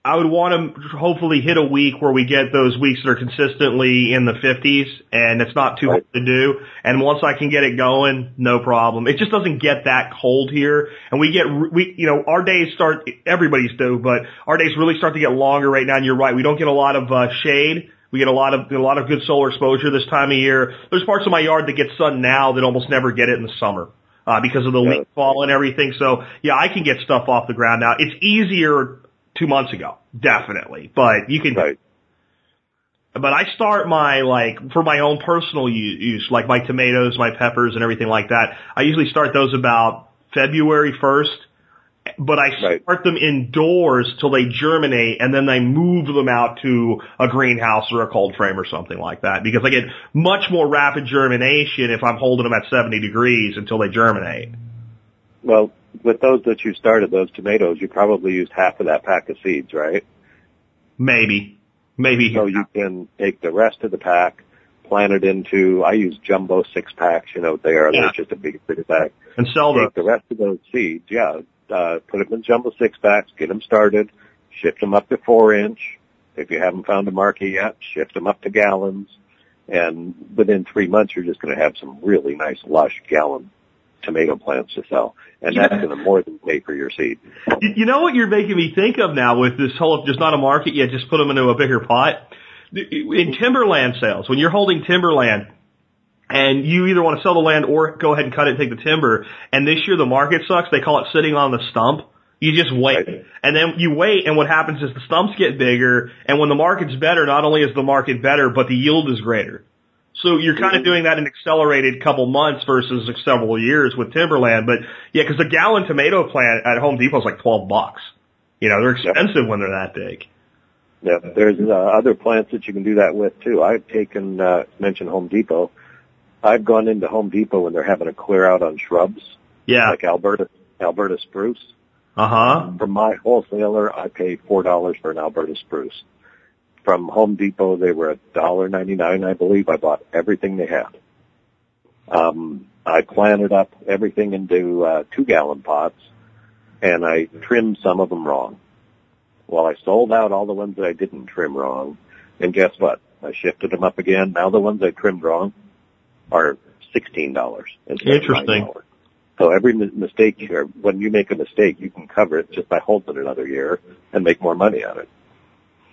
I would want to hopefully hit a week where we get those weeks that are consistently in the 50s, and it's not too hard to do. And once I can get it going, no problem. It just doesn't get that cold here, and we get we you know our days start everybody's do, but our days really start to get longer right now. And you're right, we don't get a lot of uh, shade. We get a lot of a lot of good solar exposure this time of year. There's parts of my yard that get sun now that almost never get it in the summer uh, because of the Yeah. leaf fall and everything. So yeah, I can get stuff off the ground now. It's easier two months ago, definitely, but you can. Right. But I start my like for my own personal use, like my tomatoes, my peppers, and everything like that. I usually start those about February first. But I Right. start them indoors till they germinate, and then I move them out to a greenhouse or a cold frame or something like that because I get much more rapid germination if I'm holding them at 70 degrees until they germinate. Well, with those that you started, those tomatoes, you probably used half of that pack of seeds, right? Maybe, maybe. So you can take the rest of the pack, plant it into, I use jumbo six packs, you know they are. Yeah. They're just a big, big pack. and sell Take the the rest of those seeds, yeah, uh, put them in jumbo six packs, get them started, shift them up to four inch. If you haven't found a market yet, shift them up to gallons. And within three months, you're just going to have some really nice, lush gallon tomato plants to sell. And that's going to more than pay for your seed. You know what you're making me think of now with this whole, just not a market yet, just put them into a bigger pot? In timberland sales, when you're holding timberland, and you either want to sell the land or go ahead and cut it and take the timber, and this year the market sucks, they call it sitting on the stump. You just wait. Right. And then you wait, and what happens is the stumps get bigger, and when the market's better, not only is the market better, but the yield is greater. So you're kind of Mhm. doing that in accelerated couple months versus several years with timberland. But yeah, because a gallon tomato plant at Home Depot is like 12 bucks. You know, they're Yep. expensive when they're that big. Yeah, there's uh, other plants that you can do that with too. I've taken, uh, mentioned Home Depot. I've gone into Home Depot when they're having a clear out on shrubs, Yeah. like Alberta, Alberta spruce. Uh huh. From my wholesaler, I pay four dollars for an Alberta spruce. From Home Depot, they were a dollar ninety nine, I believe. I bought everything they had. Um, I planted up everything into uh, two gallon pots, and I trimmed some of them wrong. Well, I sold out all the ones that I didn't trim wrong, and guess what? I shifted them up again. Now the ones I trimmed wrong are sixteen dollars Interesting. of $9. So every mistake here, when you make a mistake, you can cover it just by holding it another year and make more money on it.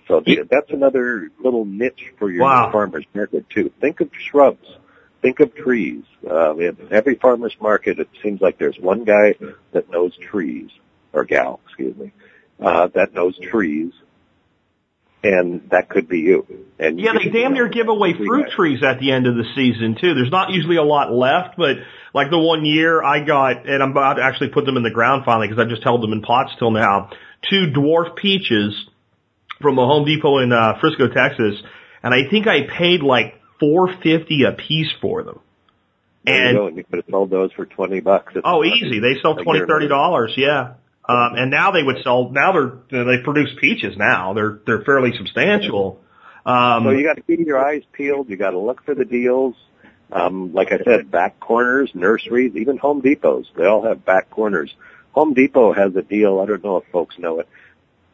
So that's another little niche for your Wow. farmers market too. Think of shrubs. Think of trees. Uh, in every farmers market, it seems like there's one guy that knows trees, or gal, excuse me, uh, that knows trees, and that could be you. And Yeah, they damn near give away fruit guy. trees at the end of the season too. There's not usually a lot left, but like the one year I got, and I'm about to actually put them in the ground finally because I just held them in pots till now. Two dwarf peaches from a Home Depot in uh, Frisco, Texas, and I think I paid like four fifty a piece for them. There you And you could have sold those for twenty bucks. oh, easy, they sell twenty thirty dollars, yeah. Um, and now they would sell. Now they're they produce peaches. Now they're they're fairly substantial. Um, So you got to keep your eyes peeled. You got to look for the deals. Um, like I said, back corners, nurseries, even Home Depots, they all have back corners. Home Depot has a deal. I don't know if folks know it,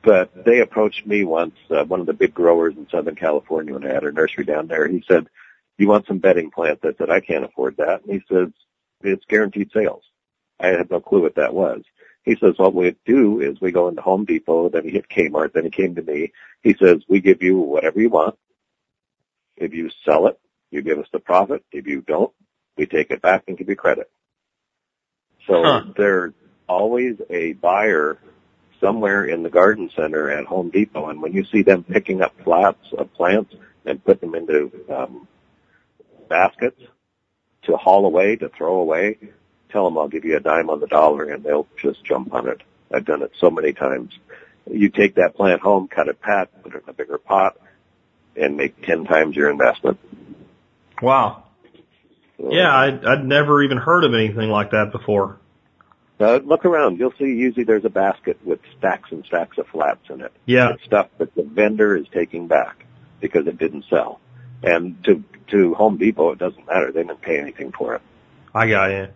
but they approached me once, uh, one of the big growers in Southern California when I had a nursery down there. He said, you want some bedding plants? I said, I can't afford that. And he says, it's guaranteed sales. I had no clue what that was. He says, what we do is we go into Home Depot, then he hit Kmart, then he came to me. He says, we give you whatever you want. If you sell it, you give us the profit. If you don't, we take it back and give you credit. So Huh. there's always a buyer somewhere in the garden center at Home Depot. And when you see them picking up flats of plants and put them into um, baskets to haul away, to throw away, tell them I'll give you a dime on the dollar and they'll just jump on it. I've done it so many times. You take that plant home, cut it pat, put it in a bigger pot, and make 10 times your investment. Wow. So, Yeah, I'd, I'd never even heard of anything like that before. Uh, look around. You'll see usually there's a basket with stacks and stacks of flats in it. Yeah. It's stuff that the vendor is taking back because it didn't sell. And to, to Home Depot, it doesn't matter. They didn't pay anything for it. I got you.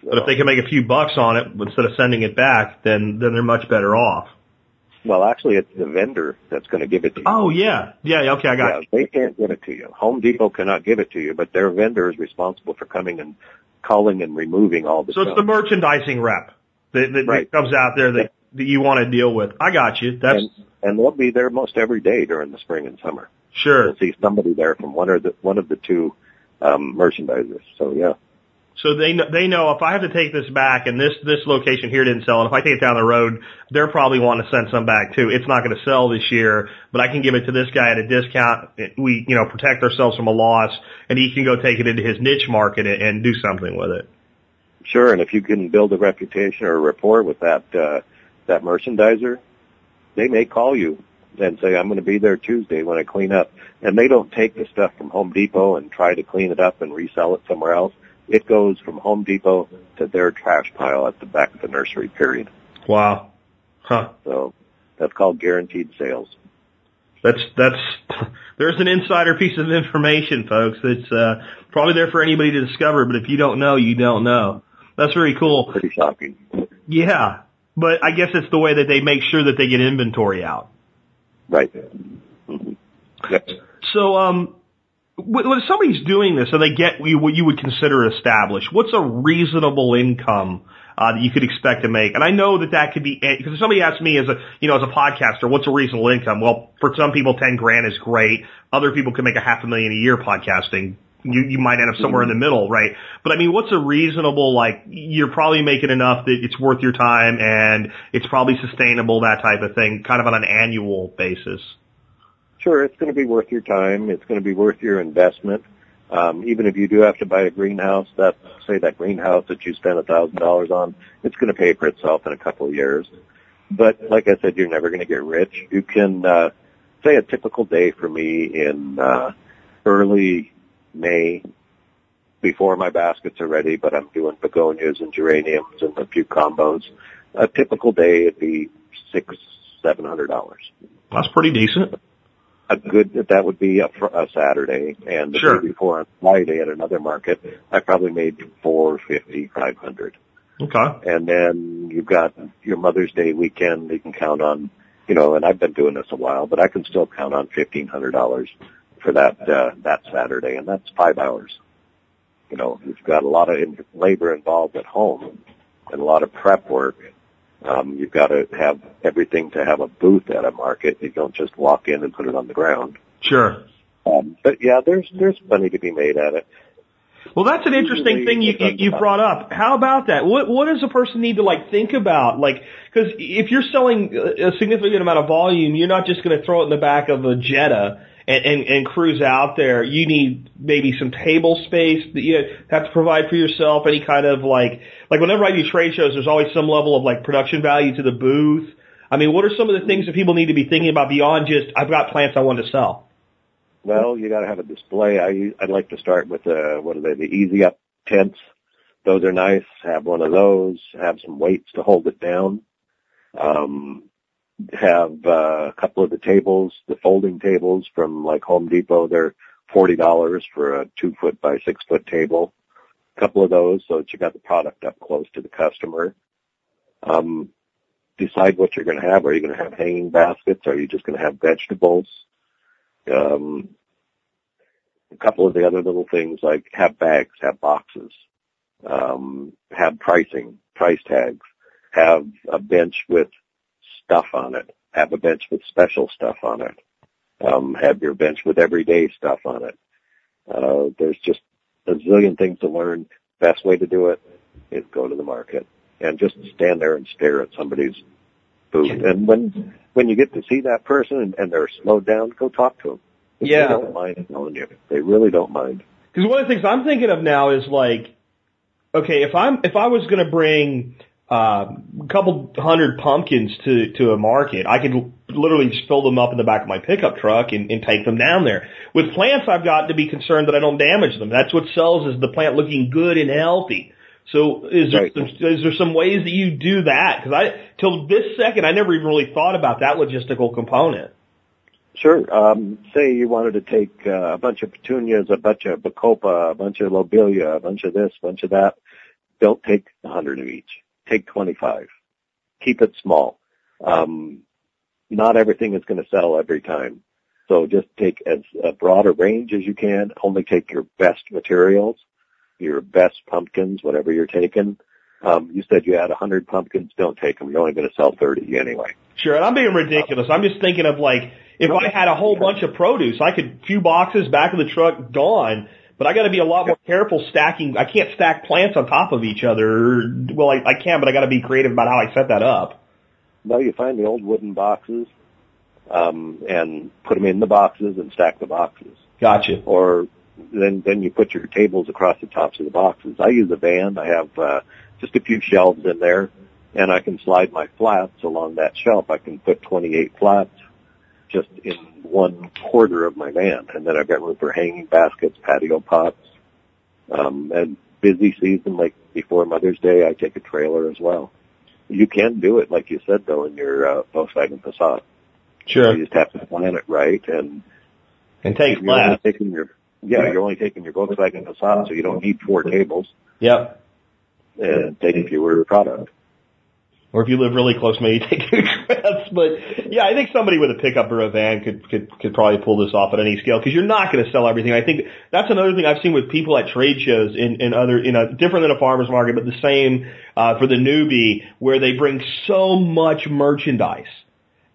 So, But if they can make a few bucks on it instead of sending it back, then then they're much better off. well, actually, it's the vendor that's going to give it to you. Oh yeah, yeah. Okay, I got yeah, you. they can't give it to you. Home Depot cannot give it to you, but their vendor is responsible for coming and calling and removing all the So it's the merchandising rep that, that, Right. that comes out there that, that you want to deal with. I got you. That's and, and they'll be there most every day during the spring and summer. sure. You'll see somebody there from one or the one of the two um, merchandisers. So yeah, So they know, they know if I have to take this back and this this location here didn't sell, and if I take it down the road, they're probably wanting to send some back too. It's not going to sell this year, but I can give it to this guy at a discount. We you know protect ourselves from a loss, and he can go take it into his niche market and, and do something with it. sure. And if you can build a reputation or a rapport with that uh, that merchandiser, they may call you and say, "I'm going to be there Tuesday when I clean up." And they don't take the stuff from Home Depot and try to clean it up and resell it somewhere else. It goes from Home Depot to their trash pile at the back of the nursery. Period. Wow, huh? So that's called guaranteed sales. That's that's there's an insider piece of information, folks. It's uh, probably there for anybody to discover, but if you don't know, you don't know. That's very cool. Pretty shocking. Yeah, but I guess it's the way that they make sure that they get inventory out. Right. Mhm. Yep. So, um, when somebody's doing this, and they get what you would consider established, what's a reasonable income uh, that you could expect to make? And I know that that could be because if somebody asks me as a you know as a podcaster, what's a reasonable income? Well, for some people, ten grand is great. Other people can make a half a million a year podcasting. You you might end up somewhere in the middle, right? But I mean, what's a reasonable like? You're probably making enough that it's worth your time and it's probably sustainable, that type of thing, kind of on an annual basis. Sure, it's going to be worth your time. It's going to be worth your investment. Um, even if you do have to buy a greenhouse, that say that greenhouse that you spent a thousand dollars on, it's going to pay for itself in a couple of years. But like I said, you're never going to get rich. You can uh, say a typical day for me in uh, early May, before my baskets are ready, but I'm doing begonias and geraniums and a few combos. A typical day would be six, seven hundred dollars That's pretty decent. A good that would be a, a Saturday, and the Sure. day before on Friday at another market, I probably made four fifty, five hundred, Okay. and then you've got your Mother's Day weekend. You can count on, you know, and I've been doing this a while, but I can still count on fifteen hundred dollars for that uh, that Saturday, and that's five hours. You know, you've got a lot of labor involved at home, and a lot of prep work. Um, you've got to have everything to have a booth at a market. You don't just walk in and put it on the ground. Sure. Um, but yeah, there's there's money to be made at it. Well, that's an interesting thing you, you you brought up. How about that? What what does a person need to like think about? Like, because if you're selling a a significant amount of volume, you're not just going to throw it in the back of a Jetta and, and and cruise out there. You need maybe some table space that you have to provide for yourself. Any kind of like like whenever I do trade shows, there's always some level of like production value to the booth. I mean, what are some of the things that people need to be thinking about beyond just I've got plants I want to sell? Well, you got to have a display. I I'd like to start with the what are they? The easy up tents. Those are nice. Have one of those. Have some weights to hold it down. Um, have uh, a couple of the tables, the folding tables from like Home Depot. They're forty dollars for a two foot by six foot table. A couple of those, so that you got the product up close to the customer. Um, decide what you're going to have. Are you going to have hanging baskets? Are you just going to have vegetables? Um, a couple of the other little things like have bags, have boxes, um, have pricing, price tags, have a bench with stuff on it, have a bench with special stuff on it, um, have your bench with everyday stuff on it. Uh, there's just a zillion things to learn. Best way to do it is go to the market and just stand there and stare at somebody's booth. And when when you get to see that person and, and they're slowed down, go talk to them. Yeah. They don't mind telling you. They really don't mind. Because one of the things I'm thinking of now is like, okay, if I'm if I was going to bring uh, a couple hundred pumpkins to to a market, I could literally just fill them up in the back of my pickup truck and, and take them down there. With plants, I've got to be concerned that I don't damage them. That's what sells is the plant looking good and healthy. So is there Right. some, is there some ways that you do that? Because I till this second I never even really thought about that logistical component. Sure. Um, say you wanted to take uh, a bunch of petunias, a bunch of bacopa, a bunch of lobelia, a bunch of this, a bunch of that. Don't take a hundred of each. Take 25. Keep it small. Um, not everything is going to sell every time. So just take as a broad a range as you can. Only take your best materials, your best pumpkins, whatever you're taking. Um, you said you had a hundred pumpkins. Don't take them. You're only going to sell 30 anyway. Sure, and I'm being ridiculous. I'm just thinking of like if I had a whole bunch of produce, I could few boxes back of the truck gone. But I got to be a lot more careful stacking. I can't stack plants on top of each other. Well, I, I can, but I got to be creative about how I set that up. No, you find the old wooden boxes, um, and put them in the boxes and stack the boxes. Gotcha. Or then, then you put your tables across the tops of the boxes. I use a van. I have, uh, just a few shelves in there and I can slide my flats along that shelf. I can put 28 flats just in one quarter of my van. And then I've got room for hanging baskets, patio pots, um, and busy season like before Mother's Day, I take a trailer as well. You can do it, like you said, though, in your uh, Volkswagen Passat. Sure. You just have to plan it right, and And take you're only less. taking your yeah, you're only taking your Volkswagen Passat, so you don't need four tables Yep. and taking fewer product. Or if you live really close, maybe take two trips. But yeah, I think somebody with a pickup or a van could could could probably pull this off at any scale because you're not going to sell everything. I think that's another thing I've seen with people at trade shows in in other you know different than a farmers market, but the same uh, for the newbie where they bring so much merchandise.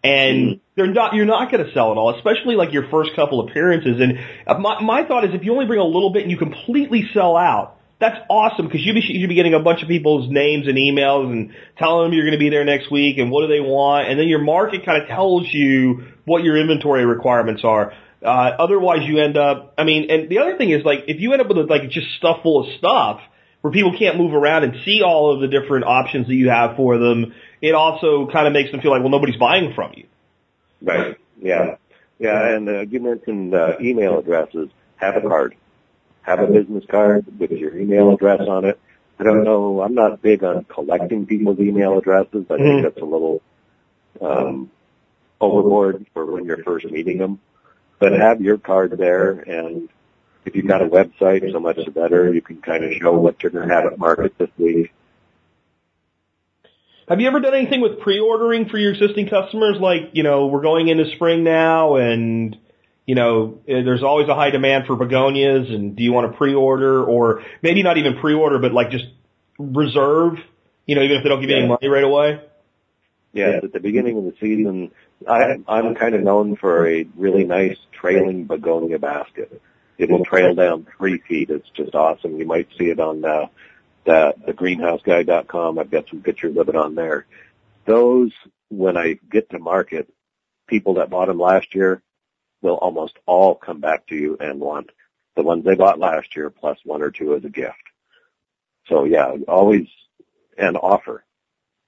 And they're not, you're not going to sell it all, especially like your first couple appearances. And uh, my, my thought is if you only bring a little bit and you completely sell out, that's awesome because you should be getting a bunch of people's names and emails and telling them you're going to be there next week and what do they want. And then your market kind of tells you what your inventory requirements are. Uh, otherwise you end up, I mean, and the other thing is like, if you end up with like just stuff full of stuff where people can't move around and see all of the different options that you have for them, it also kind of makes them feel like, well, nobody's buying from you. Right. Yeah. Yeah. And uh, you mentioned uh, email addresses. Have a card. Have a business card with your email address on it. I don't know. I'm not big on collecting people's email addresses. I think Mhm. that's a little um, overboard for when you're first meeting them. But have your card there, and if you've got a website, so much the better. You can kind of show what you're going to have at market this week. Have you ever done anything with pre-ordering for your existing customers? Like, you know, we're going into spring now and, you know, eh, there's always a high demand for begonias and do you want to pre-order or maybe not even pre-order, but like just reserve, you know, even if they don't give you any money right away? Yes, at the beginning of the season, I, I'm kind of known for a really nice trailing begonia basket. It will trail down three feet. It's just awesome. You might see it on uh, the, the greenhouseguy.com. I've got some pictures of it on there. Those, when I get to market, people that bought them last year will almost all come back to you and want the ones they bought last year plus one or two as a gift. So yeah, always an offer.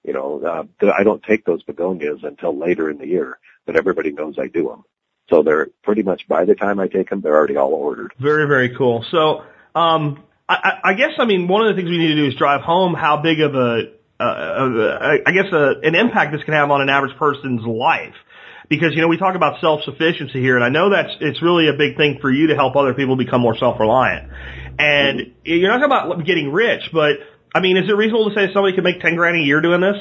You know, uh, I don't take those begonias until later in the year, but everybody knows I do them. So they're pretty much by the time I take them, they're already all ordered. Very, very cool. So, um, I, I guess, I mean, one of the things we need to do is drive home how big of a, uh, guess, a, an impact this can have on an average person's life. Because, you know, we talk about self-sufficiency here, and I know that's, it's really a big thing for you to help other people become more self-reliant. And you're not talking about getting rich, but, I mean, is it reasonable to say somebody could make 10 grand a year doing this?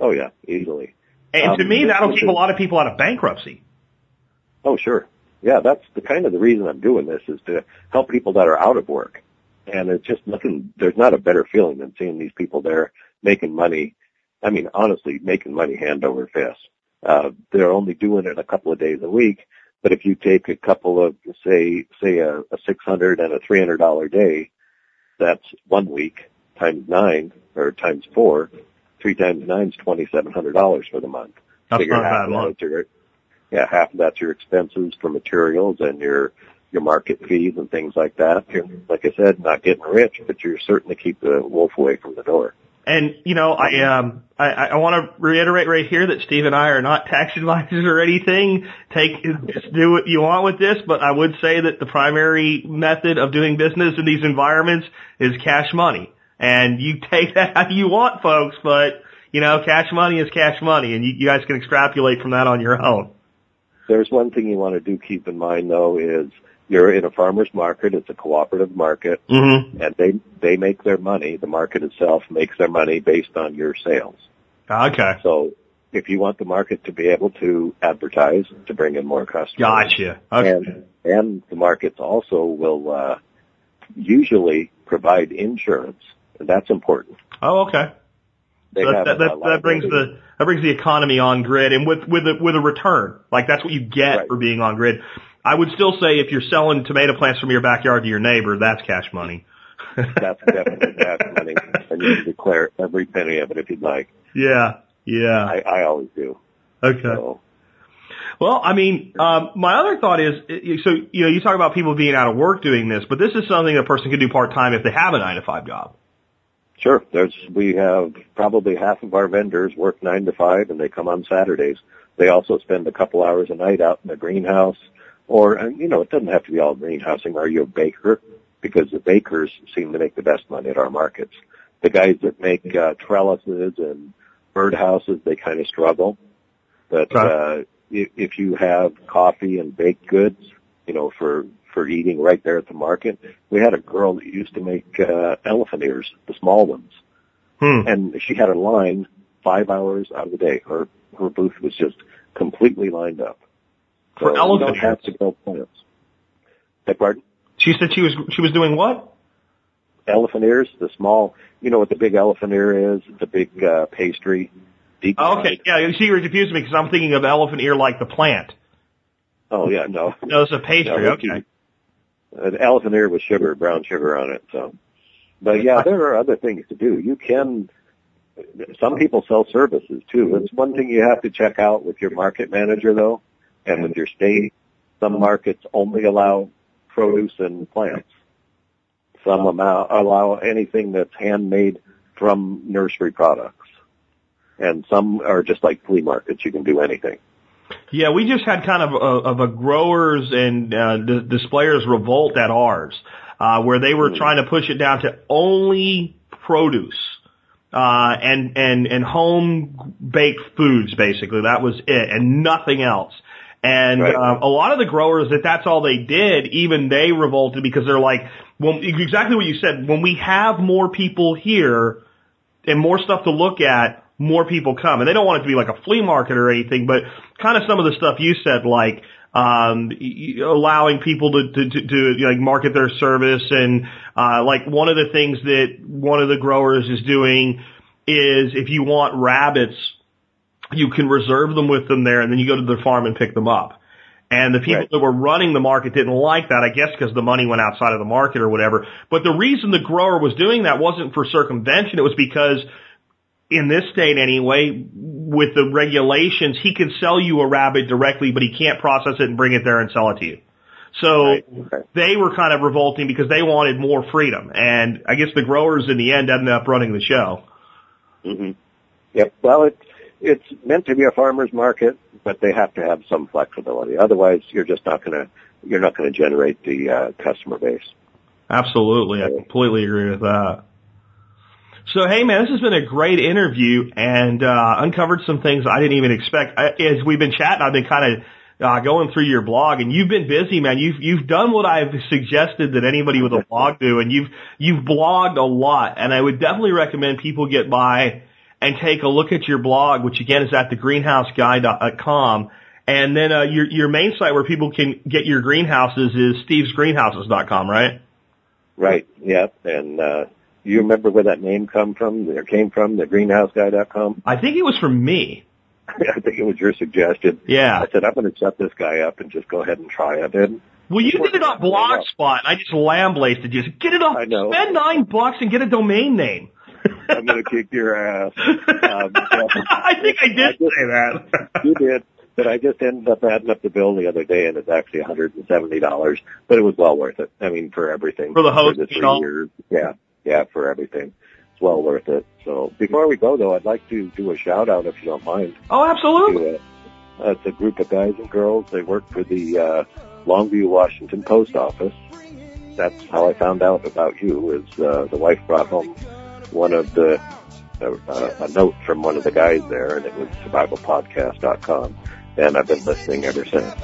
Oh yeah, easily. And to Um, me, that'll keep a lot of people out of bankruptcy. Oh sure. Yeah, that's the kind of the reason I'm doing this is to help people that are out of work. And it's just nothing, there's not a better feeling than seeing these people there making money. I mean, honestly, making money hand over fist. Uh, they're only doing it a couple of days a week. But if you take a couple of, say, say a, a 600 and a $300 day, that's one week times nine or times four. Three times nine is $2,700 for the month. That's Figure not a half bad that month. your- yeah, half of that's your expenses for materials and your your market fees and things like that. You're, like I said, not getting rich, but you're certainly keep the wolf away from the door. And you know, I um, I, I want to reiterate right here that Steve and I are not tax advisors or anything. Take do what you want with this, but I would say that the primary method of doing business in these environments is cash money, and you take that how you want, folks. But you know, cash money is cash money, and you, you guys can extrapolate from that on your own. There's one thing you want to do keep in mind though is you're in a farmer's market. It's a cooperative market, Mm-hmm. and they they make their money. The market itself makes their money based on your sales. Okay. So if you want the market to be able to advertise to bring in more customers, Gotcha. Okay. and and the markets also will uh, usually provide insurance, and that's important. Oh, okay. That, that, that, that brings the that brings the economy on grid and with with a with a return. Like that's what you get Right. for being on grid. I would still say if you're selling tomato plants from your backyard to your neighbor, that's cash money. that's definitely cash money, and you can declare every penny of it if you'd like. yeah, yeah. I, I always do. Okay. So Well, I mean, um, my other thought is, so you know, you talk about people being out of work doing this, but this is something a person can do part time if they have a nine to five job. Sure, there's we have probably half of our vendors work nine to five, and they come on Saturdays. They also spend a couple hours a night out in the greenhouse, or you know, it doesn't have to be all greenhousing. Are you a baker? Because the bakers seem to make the best money at our markets. The guys that make uh, trellises and birdhouses, they kind of struggle. But uh, if, if you have coffee and baked goods, you know, for for eating right there at the market, we had a girl that used to make uh, elephant ears, the small ones, Hmm. and she had a line five hours out of the day. Her her booth was just completely lined up. For So you elephant don't have ears? to go plants. Pardon? She said she was she was doing what? Elephant ears, the small, you know what the big elephant ear is? The big uh, pastry. Oh, okay, yeah. You see, you're confusing me because I'm thinking of elephant ear like the plant. Oh yeah, no. No, it's a pastry. No, okay. An elephant ear with sugar, brown sugar on it. So, but yeah, there are other things to do. You can. Some people sell services too. It's one thing you have to check out with your market manager though, and with your state. Some markets only allow produce and plants. Some allow, allow anything that's handmade from nursery products. And some are just like flea markets. You can do anything. Yeah, we just had kind of a, of a growers and uh, d- displayers revolt at ours, uh, where they were trying to push it down to only produce uh, and and and home baked foods. Basically, that was it, and nothing else. And Right. uh, a lot of the growers that that's all they did, even they revolted because they're like, well, exactly what you said. When we have more people here, and more stuff to look at, more people come. And they don't want it to be like a flea market or anything, but kind of some of the stuff you said, like um, allowing people to to, to, to you know, like market their service, and uh, like one of the things that one of the growers is doing is if you want rabbits, you can reserve them with them there, and then you go to their farm and pick them up. And the people Right. that were running the market didn't like that, I guess because the money went outside of the market or whatever. But the reason the grower was doing that wasn't for circumvention, it was because in this state anyway, with the regulations, he can sell you a rabbit directly, but he can't process it and bring it there and sell it to you. So Right. Okay. they were kind of revolting because they wanted more freedom. And I guess the growers in the end ended up running the show. hmm Yep. Well, it, it's meant to be a farmer's market, but they have to have some flexibility. Otherwise, you're just not going to you're not going to generate the uh, customer base. Absolutely. I completely agree with that. So, hey man, this has been a great interview and, uh, uncovered some things I didn't even expect. I, as we've been chatting, I've been kind of, uh, going through your blog and you've been busy, man. You've, you've done what I've suggested that anybody with a blog do and you've, you've blogged a lot and I would definitely recommend people get by and take a look at your blog, which again is at thegreenhouseguy.com. And then, uh, your, your main site where people can get your greenhouses is stevesgreenhouses.com, right? Right. Yep. And uh, you remember where that name come from? Or came from? The greenhouseguy.com. I think it was from me. I think it was your suggestion. Yeah. I said I'm going to set this guy up and just go ahead and try it. And Well, you did it on Blogspot, I just lamblasted you. Get it off. I know. Spend nine bucks and get a domain name. I'm going to kick your ass. Um, I think I did say that. you did. But I just ended up adding up the bill the other day, and it's actually $170. But it was well worth it. I mean, for everything. For the hosting the and three years. Yeah, yeah, for everything. it's well worth it. So before we go though, I'd like to do a shout out if you don't mind. Oh, absolutely. To, uh, it's a group of guys and girls. They work for the uh, Longview, Washington post office. That's how I found out about you. Is uh, the wife brought home one of the uh, a note from one of the guys there, and it was survivalpodcast.com, and I've been listening ever since.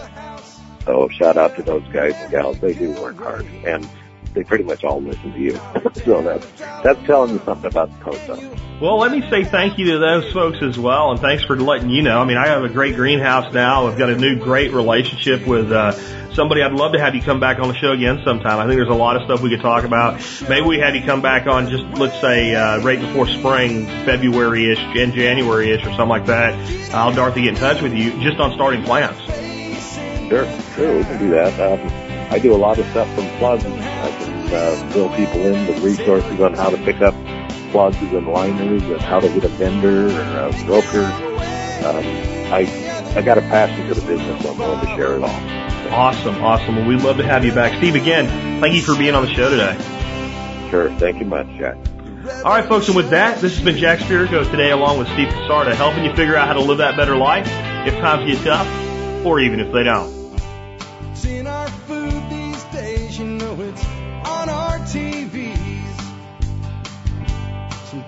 So shout out to those guys and gals. They do work hard, and they pretty much all listen to you. so that's that's telling you something about the office. Well, let me say thank you to those folks as well, and thanks for letting you know. I mean, I have a great greenhouse now. I've got a new great relationship with uh, somebody. I'd love to have you come back on the show again sometime. I think there's a lot of stuff we could talk about. Maybe we have you come back on just let's say uh, right before spring, February-ish, and January-ish, or something like that. I'll Dorothy get in touch with you just on starting plants. Sure, sure, we can do that. Um, I do a lot of stuff from plugs. I uh, fill people in with resources on how to pick up plugs and liners and how to hit a vendor or a broker. Um, I I got a passion for the business. I'm willing to share it all. Awesome, awesome. Well, we'd love to have you back, Steve. Again, thank you for being on the show today. Sure, thank you much, Jack. All right, folks, and with that, this has been Jack Spirko today, along with Steve Casarda, helping you figure out how to live that better life if times get tough, or even if they don't.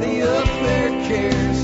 Nobody up there cares.